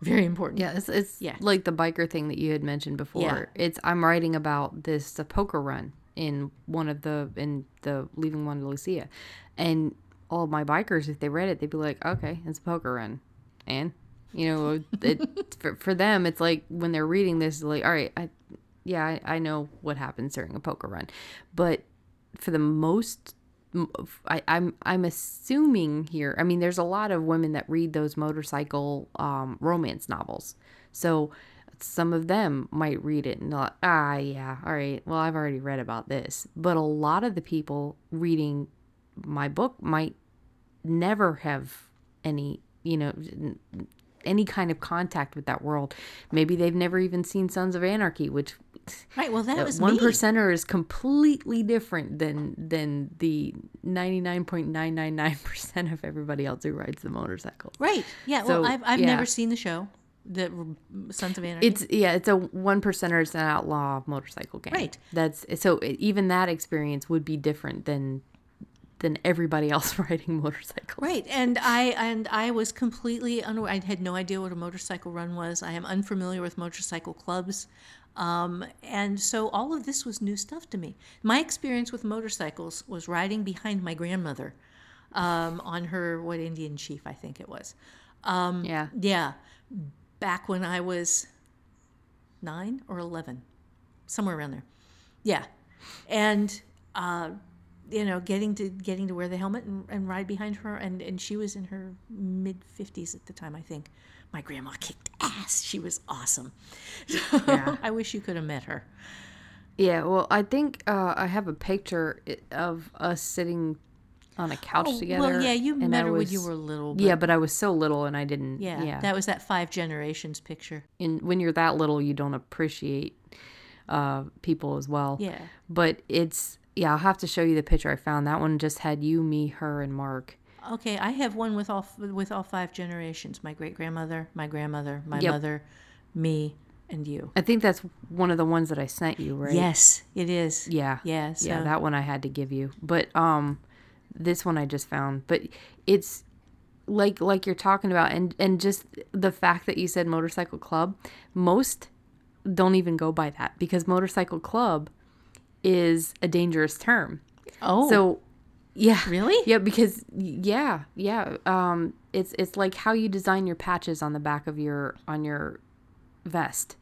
very important Yeah, it's, it's Yeah. like the biker thing that you had mentioned before. Yeah. It's I'm writing about this poker run in one of the in the Leaving Juan de Lucia, and all my bikers, if they read it, they'd be like, "Okay, it's a poker run," and you know, it for, for them, it's like when they're reading this, like, all right, I yeah, I, I know what happens during a poker run, but for the most I, I'm I'm assuming here. I mean, there's a lot of women that read those motorcycle um, romance novels, so some of them might read it and not ah yeah all right well I've already read about this. But a lot of the people reading my book might never have any you know any kind of contact with that world. Maybe they've never even seen Sons of Anarchy, which right well that was one percenter is completely different than than the 99.999% of everybody else who rides the motorcycle. right yeah So, well i've, I've yeah. never seen the show the sons of anarchy It's yeah, it's a one percenter. It's an outlaw motorcycle gang. Right. That's so even that experience would be different than than everybody else riding motorcycles. Right, and I and I was completely unaware. I had no idea what a motorcycle run was. I am unfamiliar with motorcycle clubs, um, and so all of this was new stuff to me. My experience with motorcycles was riding behind my grandmother um, on her what Indian chief I think it was. Um, Yeah. yeah, back when I was nine or eleven, somewhere around there. Yeah, and uh, you know, getting to getting to wear the helmet and, and ride behind her, and and she was in her mid fifties at the time, I think. My grandma kicked ass. She was awesome. Yeah. I wish you could have met her. Yeah, well, I think uh, I have a picture of us sitting on a couch Oh, together. well, yeah, you met I her when you were little. Yeah, but I was so little and I didn't. yeah, Yeah. that was that five generations picture. and when you're that little, you don't appreciate uh, people as well. Yeah. But it's yeah, I'll have to show you the picture I found. That one just had you, me, her, and Mark. Okay, I have one with all with all five generations. My great grandmother, my grandmother, my Yep. mother, me, and you. I think that's one of the ones that I sent you, right? Yes, it is. Yeah. Yeah. So, yeah, that one I had to give you. But um this one I just found. But it's like like you're talking about and and just the fact that you said motorcycle club, most don't even go by that because motorcycle club is a dangerous term. oh, So yeah. really? Yeah, because yeah, yeah. Um it's it's like how you design your patches on the back of your on your vest.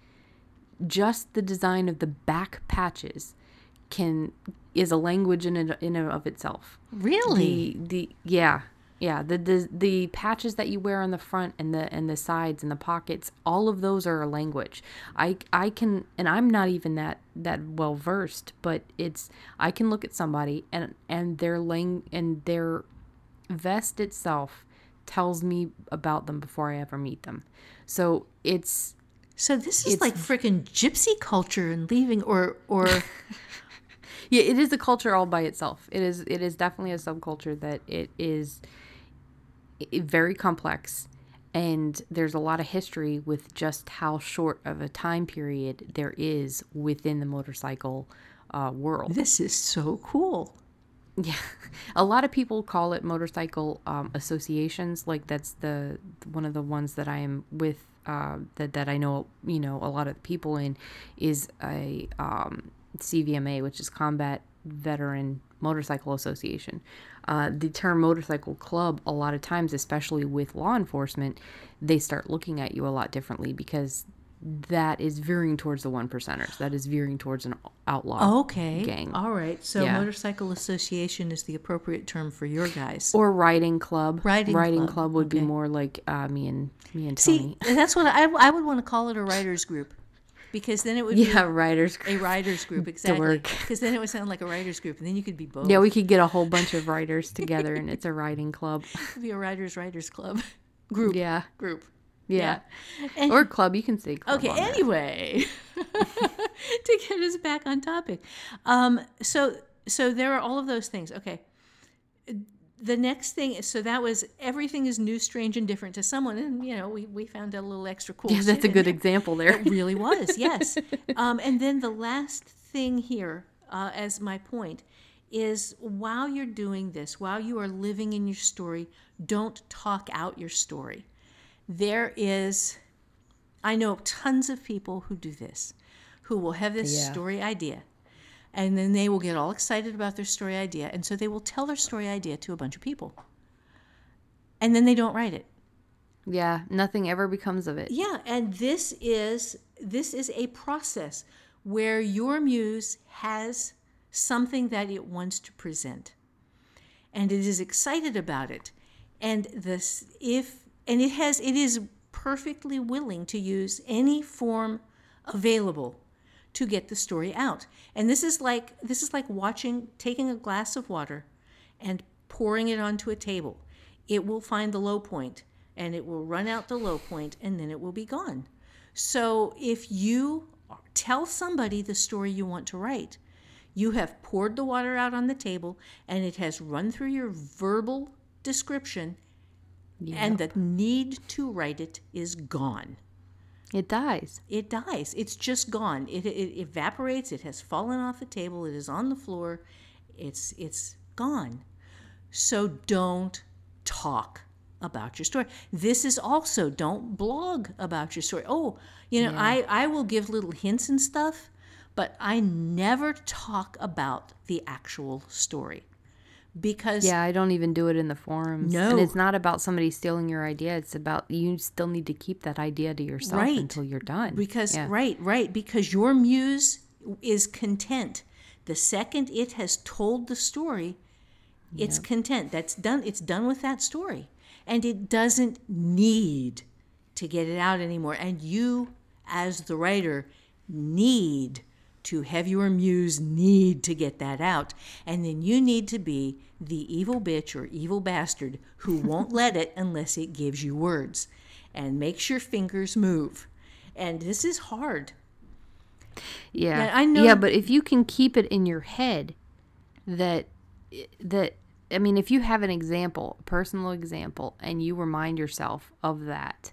Just the design of the back patches can is a language in and, in and of itself. Really? The the yeah. Yeah, the, the the patches that you wear on the front and the and the sides and the pockets, all of those are a language. I I can and I'm not even that that well versed, but it's I can look at somebody and and their lang and their vest itself tells me about them before I ever meet them. So it's So this is It's- like freaking gypsy culture and leaving, or or yeah, it is a culture all by itself. It is it is definitely a subculture that it is very complex and there's a lot of history with just how short of a time period there is within the motorcycle uh, world. this is so cool. Yeah, a lot of people call it motorcycle um, associations. Like that's the one of the ones that I am with. Uh, that that I know, you know, a lot of the people in is a um, CVMA, which is Combat Veteran Motorcycle Association. Uh, the term motorcycle club, a lot of times, especially with law enforcement, they start looking at you a lot differently because that is veering towards the one percenters. That is veering towards an outlaw Okay. gang. All right. So Yeah. motorcycle association is the appropriate term for your guys. or riding club. Riding club, club, would be more like uh, me and me and Tony. See, that's what I, I would want to call it a writers group, because then it would yeah, be riders. a writers group exactly. Because then it would sound like a writers group, and then you could be both. Yeah, we could get a whole bunch of writers together, and it's a writing club. It could be a writers writers club group. Yeah, Group. yeah, And- or club. You can say club. Okay, anyway, to get us back on topic. Um, so so there are all of those things. Okay. The next thing is so that was everything is new, strange, and different to someone, and you know we, we found a little extra cool. Yeah, that's a good there. example there. It really was, yes. Um, and then the last thing here, uh, as my point, is while you're doing this, while you are living in your story, don't talk out your story. There is, I know tons of people who do this, who will have this Yeah. story idea. And then they will get all excited about their story idea. And so they will tell their story idea to a bunch of people. And then they don't write it. Yeah, nothing ever becomes of it. Yeah, and this is this is a process where your muse has something that it wants to present. And it is excited about it. And this if and it has it is perfectly willing to use any form available to get the story out. And this is like this is like watching taking a glass of water and pouring it onto a table. It will find the low point and it will run out the low point and then it will be gone. So if you tell somebody the story you want to write, you have poured the water out on the table and it has run through your verbal description and the need to write it is gone It dies. it dies. It's just gone. It, it evaporates. It has fallen off the table. It is on the floor. It's it's gone. So don't talk about your story. This is also don't blog about your story. Oh, you know, I I will give little hints and stuff, but I never talk about the actual story because Yeah, I don't even do it in the forums. No. and it's not about somebody stealing your idea. It's about you still need to keep that idea to yourself Right. until you're done. because Yeah. right right because your muse is content The second it has told the story, it's content. That's done. It's done with that story, and it doesn't need to get it out anymore. And you, as the writer, need to have your muse need to get that out, and then you need to be the evil bitch or evil bastard who won't let it unless it gives you words, and makes your fingers move. And this is hard. Yeah. Yeah, I know- Yeah, but if you can keep it in your head that that I mean, if you have an example, a personal example, and you remind yourself of that,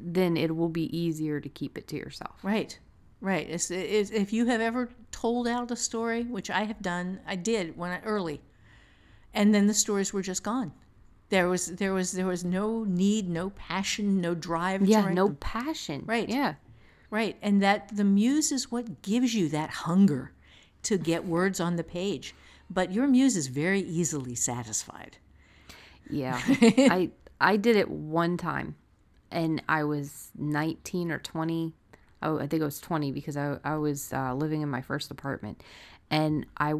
then it will be easier to keep it to yourself. Right, right. It's, it's, if you have ever told out a story, which I have done, I did when I early, and then the stories were just gone. There was there was there was no need, no passion, no drive. to Yeah, no them. passion. Right. Yeah. right, and that the muse is what gives you that hunger to get words on the page. But your muse is very easily satisfied. Yeah. I I did it one time and I was 19 or 20. Oh, I think I was 20 because I I was uh, living in my first apartment. And I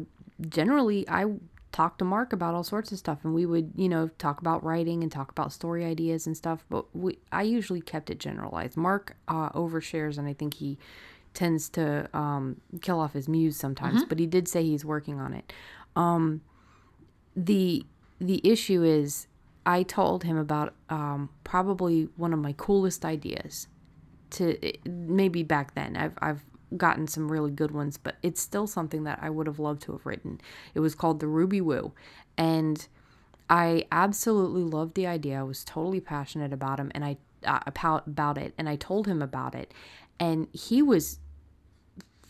generally I talked to Mark about all sorts of stuff and we would, you know, talk about writing and talk about story ideas and stuff, but we I usually kept it generalized. Mark uh, overshares and I think he tends to um, kill off his muse sometimes, but he did say he's working on it the the issue is I told him about um, probably one of my coolest ideas to maybe back then I've I've gotten some really good ones but it's still something that I would have loved to have written. It was called the Ruby Woo and I absolutely loved the idea. I was totally passionate about him and I uh, about about it and I told him about it and he was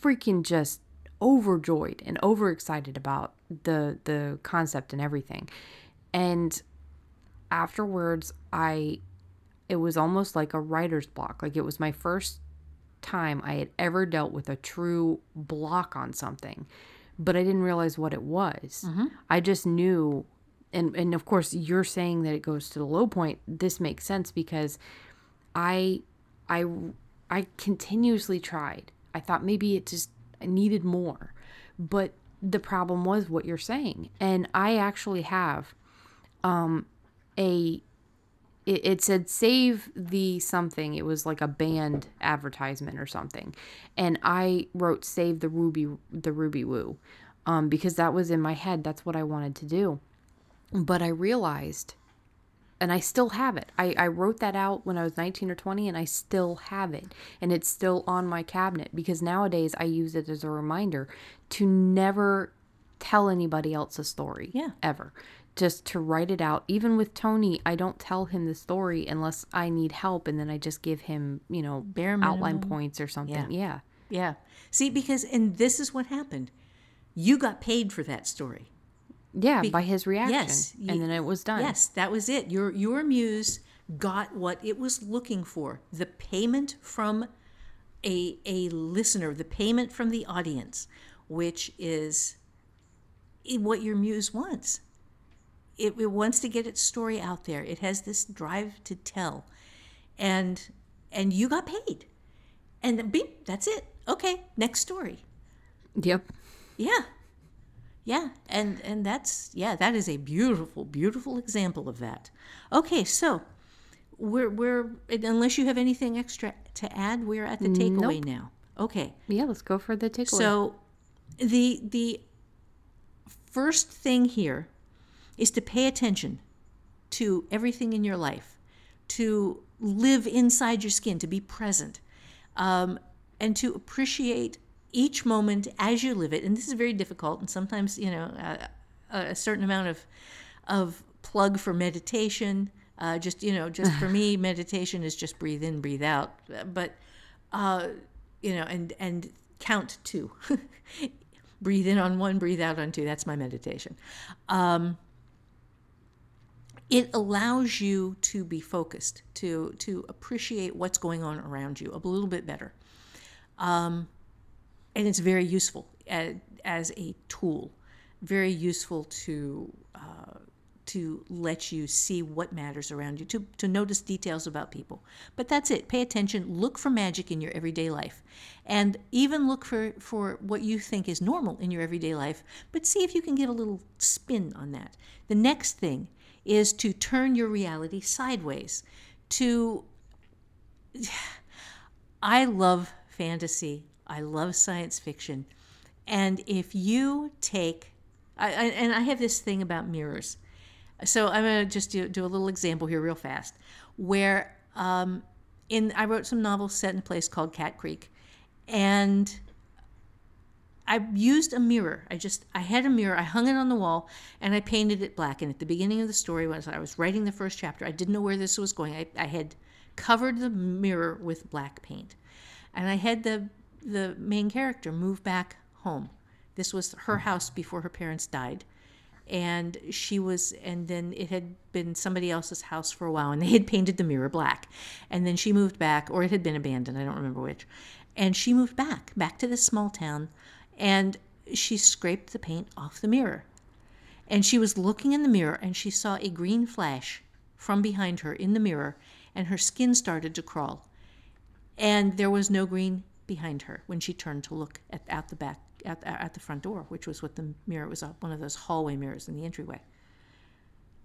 freaking just overjoyed and overexcited about the the concept and everything. And afterwards I it was almost like a writer's block. Like it was my first time I had ever dealt with a true block on something, but I didn't realize what it was. I just knew and and of course you're saying that it goes to the low point. This makes sense because I I I continuously tried. I thought maybe it just needed more. But the problem was what you're saying. And I actually have um a it, it said save the something. It was like a band advertisement or something. And I wrote save the Ruby the Ruby Woo. Um, because that was in my head. That's what I wanted to do. But I realized and I still have it. I, I wrote that out when I was 19 or 20 and I still have it. And it's still on my cabinet because nowadays I use it as a reminder to never tell anybody else a story. Yeah. Ever. Just to write it out. Even with Tony, I don't tell him the story unless I need help and then I just give him, you know, Bare outline points or something. Yeah. Yeah. Yeah. See, because and this is what happened. You got paid for that story. Yeah, by his reaction. yes, and ye- then it was done. Yes, that was it. Your your muse got what it was looking for. The payment from a a listener, the payment from the audience, which is what your muse wants. It, it wants to get its story out there. It has this drive to tell, and and you got paid, and then beep, that's it. Okay, next story. Yep. Yeah. Yeah, and and that's yeah, that is a beautiful beautiful example of that. Okay, so we're we're unless you have anything extra to add, we're at the takeaway now. Okay. Yeah, let's go for the takeaway. So the the first thing here is to pay attention to everything in your life, to live inside your skin, to be present, um, and to appreciate each moment as you live it. And this is very difficult, and sometimes you know uh, a, certain amount of of plug for meditation. Uh, just you know, just for me, meditation is just breathe in, breathe out. But uh, you know, and and count two. breathe in on one, breathe out on two. That's my meditation. Um, it allows you to be focused, to to appreciate what's going on around you a little bit better, um, and it's very useful as, as a tool. Very useful to uh, to let you see what matters around you, to, to notice details about people. But that's it. Pay attention, look for magic in your everyday life. And even look for, for what you think is normal in your everyday life, but see if you can get a little spin on that. The next thing is to turn your reality sideways. To I love fantasy. I love science fiction. And if you take I, I, and I have this thing about mirrors. So I'm going to just do, do, a little example here, real fast, where um, in I wrote some novels set in a place called Cat Creek, and I used a mirror. I just I had a mirror. I hung it on the wall, and I painted it black. And at the beginning of the story, when I was writing the first chapter, I didn't know where this was going. I, I had covered the mirror with black paint, and I had the the main character move back home. This was her house before her parents died and she was and then it had been somebody else's house for a while and they had painted the mirror black and then she moved back or it had been abandoned i don't remember which and she moved back back to this small town and she scraped the paint off the mirror and she was looking in the mirror and she saw a green flash from behind her in the mirror and her skin started to crawl and there was no green behind her when she turned to look at, at the back at, at the front door, which was what the mirror was one of those hallway mirrors in the entryway.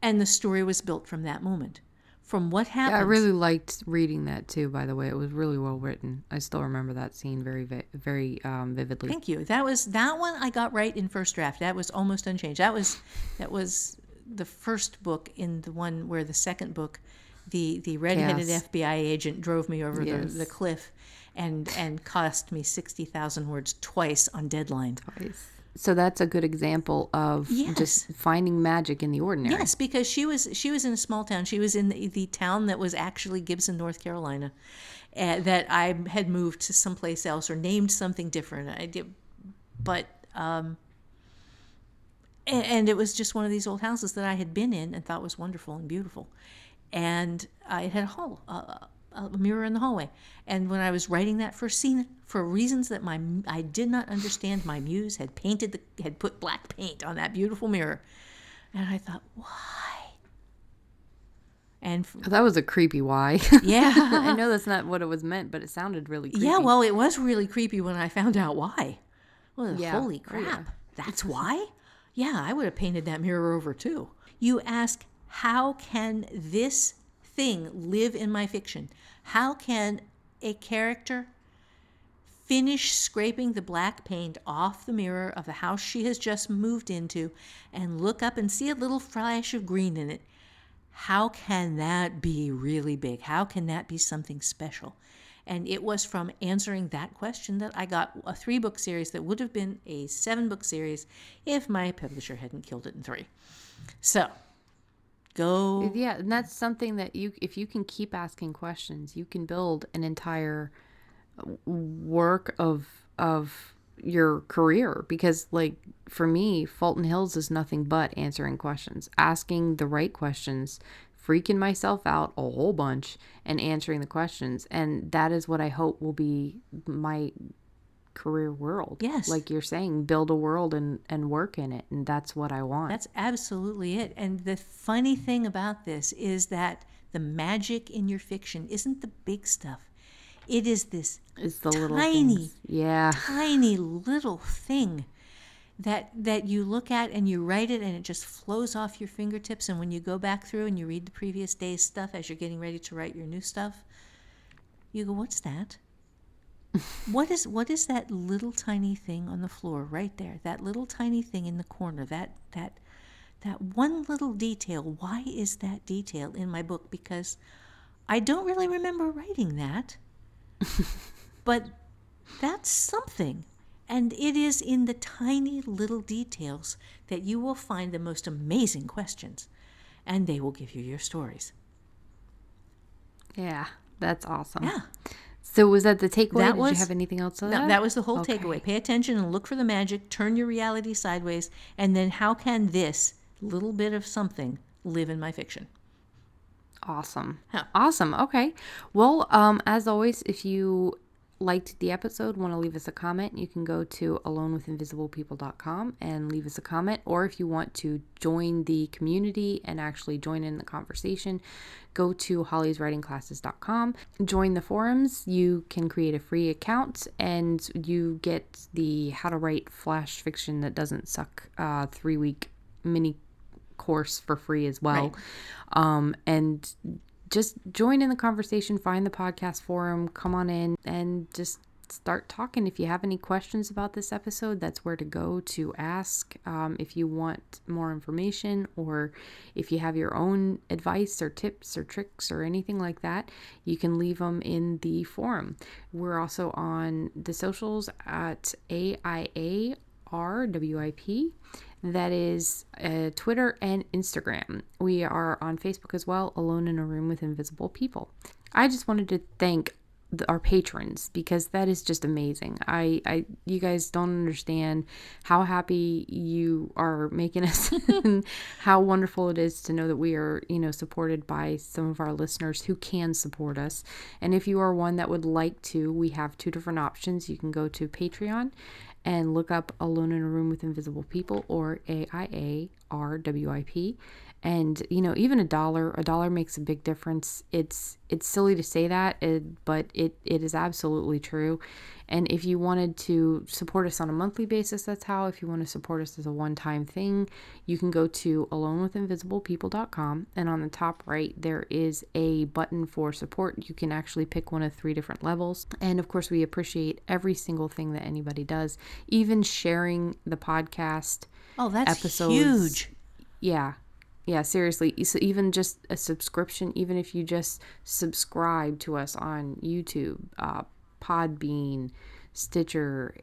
And the story was built from that moment. From what happened. Yeah, I really liked reading that too. By the way, it was really well written. I still remember that scene very, very um, vividly. Thank you. That was that one I got right in first draft. That was almost unchanged. That was that was the first book in the one where the second book, the the redheaded Chaos. FBI agent drove me over yes. the, the cliff and and cost me 60,000 words twice on deadline. Twice. So that's a good example of yes. just finding magic in the ordinary. Yes, because she was she was in a small town. She was in the, the town that was actually Gibson, North Carolina, uh, that I had moved to someplace else or named something different. I did, but um, and, and, it was just one of these old houses that I had been in and thought was wonderful and beautiful, and I had a hall. Uh, a mirror in the hallway. And when I was writing that first scene, for reasons that my I did not understand, my muse had painted the had put black paint on that beautiful mirror, and I thought, why? And that was a creepy why. Yeah, I know that's not what it was meant, but it sounded really creepy. Yeah, well, it was really creepy when I found out why. Well, yeah. holy oh, crap, oh, yeah. that's why. Yeah, I would have painted that mirror over too. You ask, how can this thing live in my fiction? How can a character finish scraping the black paint off the mirror of the house she has just moved into and look up and see a little flash of green in it? How can that be really big? How can that be something special? And it was from answering that question that I got a three book series that would have been a seven book series if my publisher hadn't killed it in three. So go yeah and that's something that you if you can keep asking questions you can build an entire work of of your career because like for me fulton hills is nothing but answering questions asking the right questions freaking myself out a whole bunch and answering the questions and that is what i hope will be my career world. Yes. Like you're saying, build a world and, and work in it. And that's what I want. That's absolutely it. And the funny thing about this is that the magic in your fiction isn't the big stuff. It is this it's the tiny, little yeah, tiny little thing that that you look at and you write it and it just flows off your fingertips. And when you go back through and you read the previous day's stuff as you're getting ready to write your new stuff, you go, "What's that?" What is what is that little tiny thing on the floor right there? That little tiny thing in the corner. That that that one little detail. Why is that detail in my book? Because I don't really remember writing that. but that's something. And it is in the tiny little details that you will find the most amazing questions, and they will give you your stories. Yeah, that's awesome. Yeah. So was that the takeaway? That Did was, you have anything else to that? that was the whole okay. takeaway. Pay attention and look for the magic. Turn your reality sideways, and then how can this little bit of something live in my fiction? Awesome. Huh. Awesome. Okay. Well, um, as always, if you liked the episode, want to leave us a comment, you can go to alonewithinvisiblepeople.com and leave us a comment. Or if you want to join the community and actually join in the conversation, go to hollyswritingclasses.com. Join the forums. You can create a free account and you get the How to Write Flash Fiction That Doesn't Suck uh, three week mini course for free as well. Right. Um, and just join in the conversation, find the podcast forum, come on in, and just start talking. If you have any questions about this episode, that's where to go to ask. Um, if you want more information, or if you have your own advice or tips or tricks or anything like that, you can leave them in the forum. We're also on the socials at AIARWIP. That is uh, Twitter and Instagram. We are on Facebook as well, Alone in a Room with Invisible People. I just wanted to thank our patrons because that is just amazing. I, I, you guys don't understand how happy you are making us, and how wonderful it is to know that we are, you know, supported by some of our listeners who can support us. And if you are one that would like to, we have two different options. You can go to Patreon and look up Alone in a Room with Invisible People or AIARWIP. And you know, even a dollar, a dollar makes a big difference. It's it's silly to say that, it, but it it is absolutely true. And if you wanted to support us on a monthly basis, that's how. If you want to support us as a one-time thing, you can go to alonewithinvisiblepeople.com and on the top right there is a button for support. You can actually pick one of three different levels. And of course, we appreciate every single thing that anybody does, even sharing the podcast Oh, that's episodes. huge. Yeah. Yeah, seriously. So even just a subscription, even if you just subscribe to us on YouTube, uh, Podbean, Stitcher,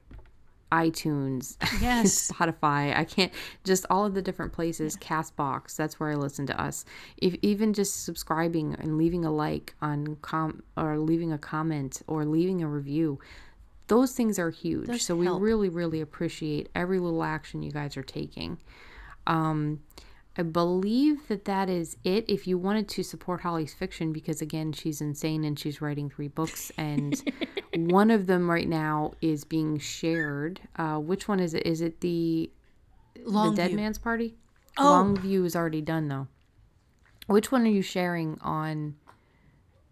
iTunes, Yes. Spotify. I can't just all of the different places. Castbox. That's where I listen to us. If even just subscribing and leaving a like on com or leaving a comment or leaving a review, those things are huge. Those so we really, really appreciate every little action you guys are taking. Um, I believe that that is it. If you wanted to support Holly's fiction, because again, she's insane and she's writing three books, and one of them right now is being shared. Uh, which one is it? Is it the the Dead Longview. Man's Party? Oh. Longview is already done though. Which one are you sharing on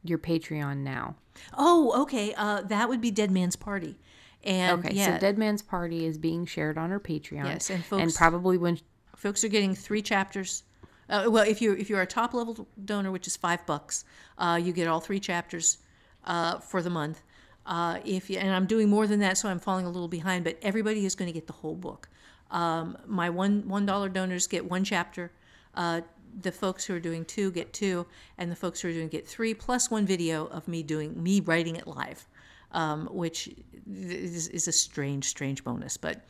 your Patreon now? Oh, okay. Uh, that would be Dead Man's Party. And Okay, yeah, so Dead Man's Party is being shared on her Patreon. Yes, and and probably when folks are getting three chapters. Uh, well, if you're if you're a top level donor, which is five bucks, uh, you get all three chapters uh, for the month. Uh, if you, and I'm doing more than that, so I'm falling a little behind. But everybody is going to get the whole book. Um, my one one dollar donors get one chapter. Uh, the folks who are doing two get two, and the folks who are doing get three plus one video of me doing me writing it live, um, which is, is a strange strange bonus. But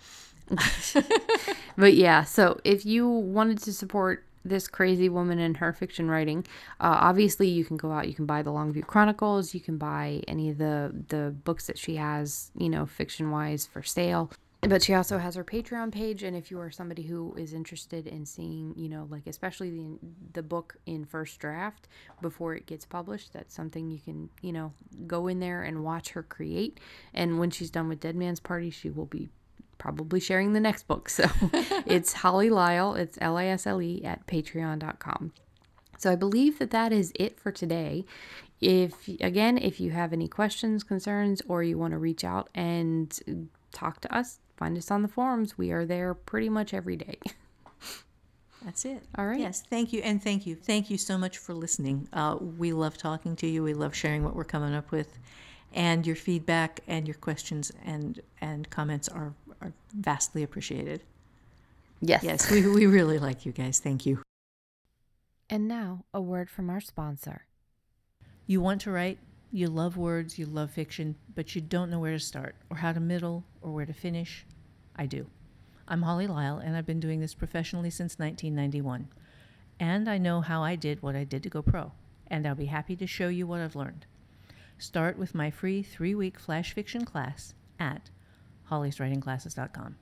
But yeah, so if you wanted to support this crazy woman and her fiction writing, uh, obviously you can go out, you can buy the Longview Chronicles, you can buy any of the the books that she has, you know, fiction wise for sale. But she also has her Patreon page, and if you are somebody who is interested in seeing, you know, like especially the the book in first draft before it gets published, that's something you can, you know, go in there and watch her create. And when she's done with Dead Man's Party, she will be probably sharing the next book. So it's Holly Lisle, it's L I S L E at patreon.com. So I believe that that is it for today. If again, if you have any questions, concerns, or you want to reach out and talk to us, find us on the forums. We are there pretty much every day. That's it. All right. Yes, thank you, and thank you, thank you so much for listening. Uh, we love talking to you. We love sharing what we're coming up with, and your feedback and your questions and and comments are are vastly appreciated. Yes. Yes, we we really like you guys. Thank you. And now a word from our sponsor. You want to write, you love words, you love fiction, but you don't know where to start or how to middle or where to finish. I do. I'm Holly Lisle, and I've been doing this professionally since 1991. And I know how I did what I did to go pro, and I'll be happy to show you what I've learned. Start with my free three week flash fiction class at hollyswritingclasses.com.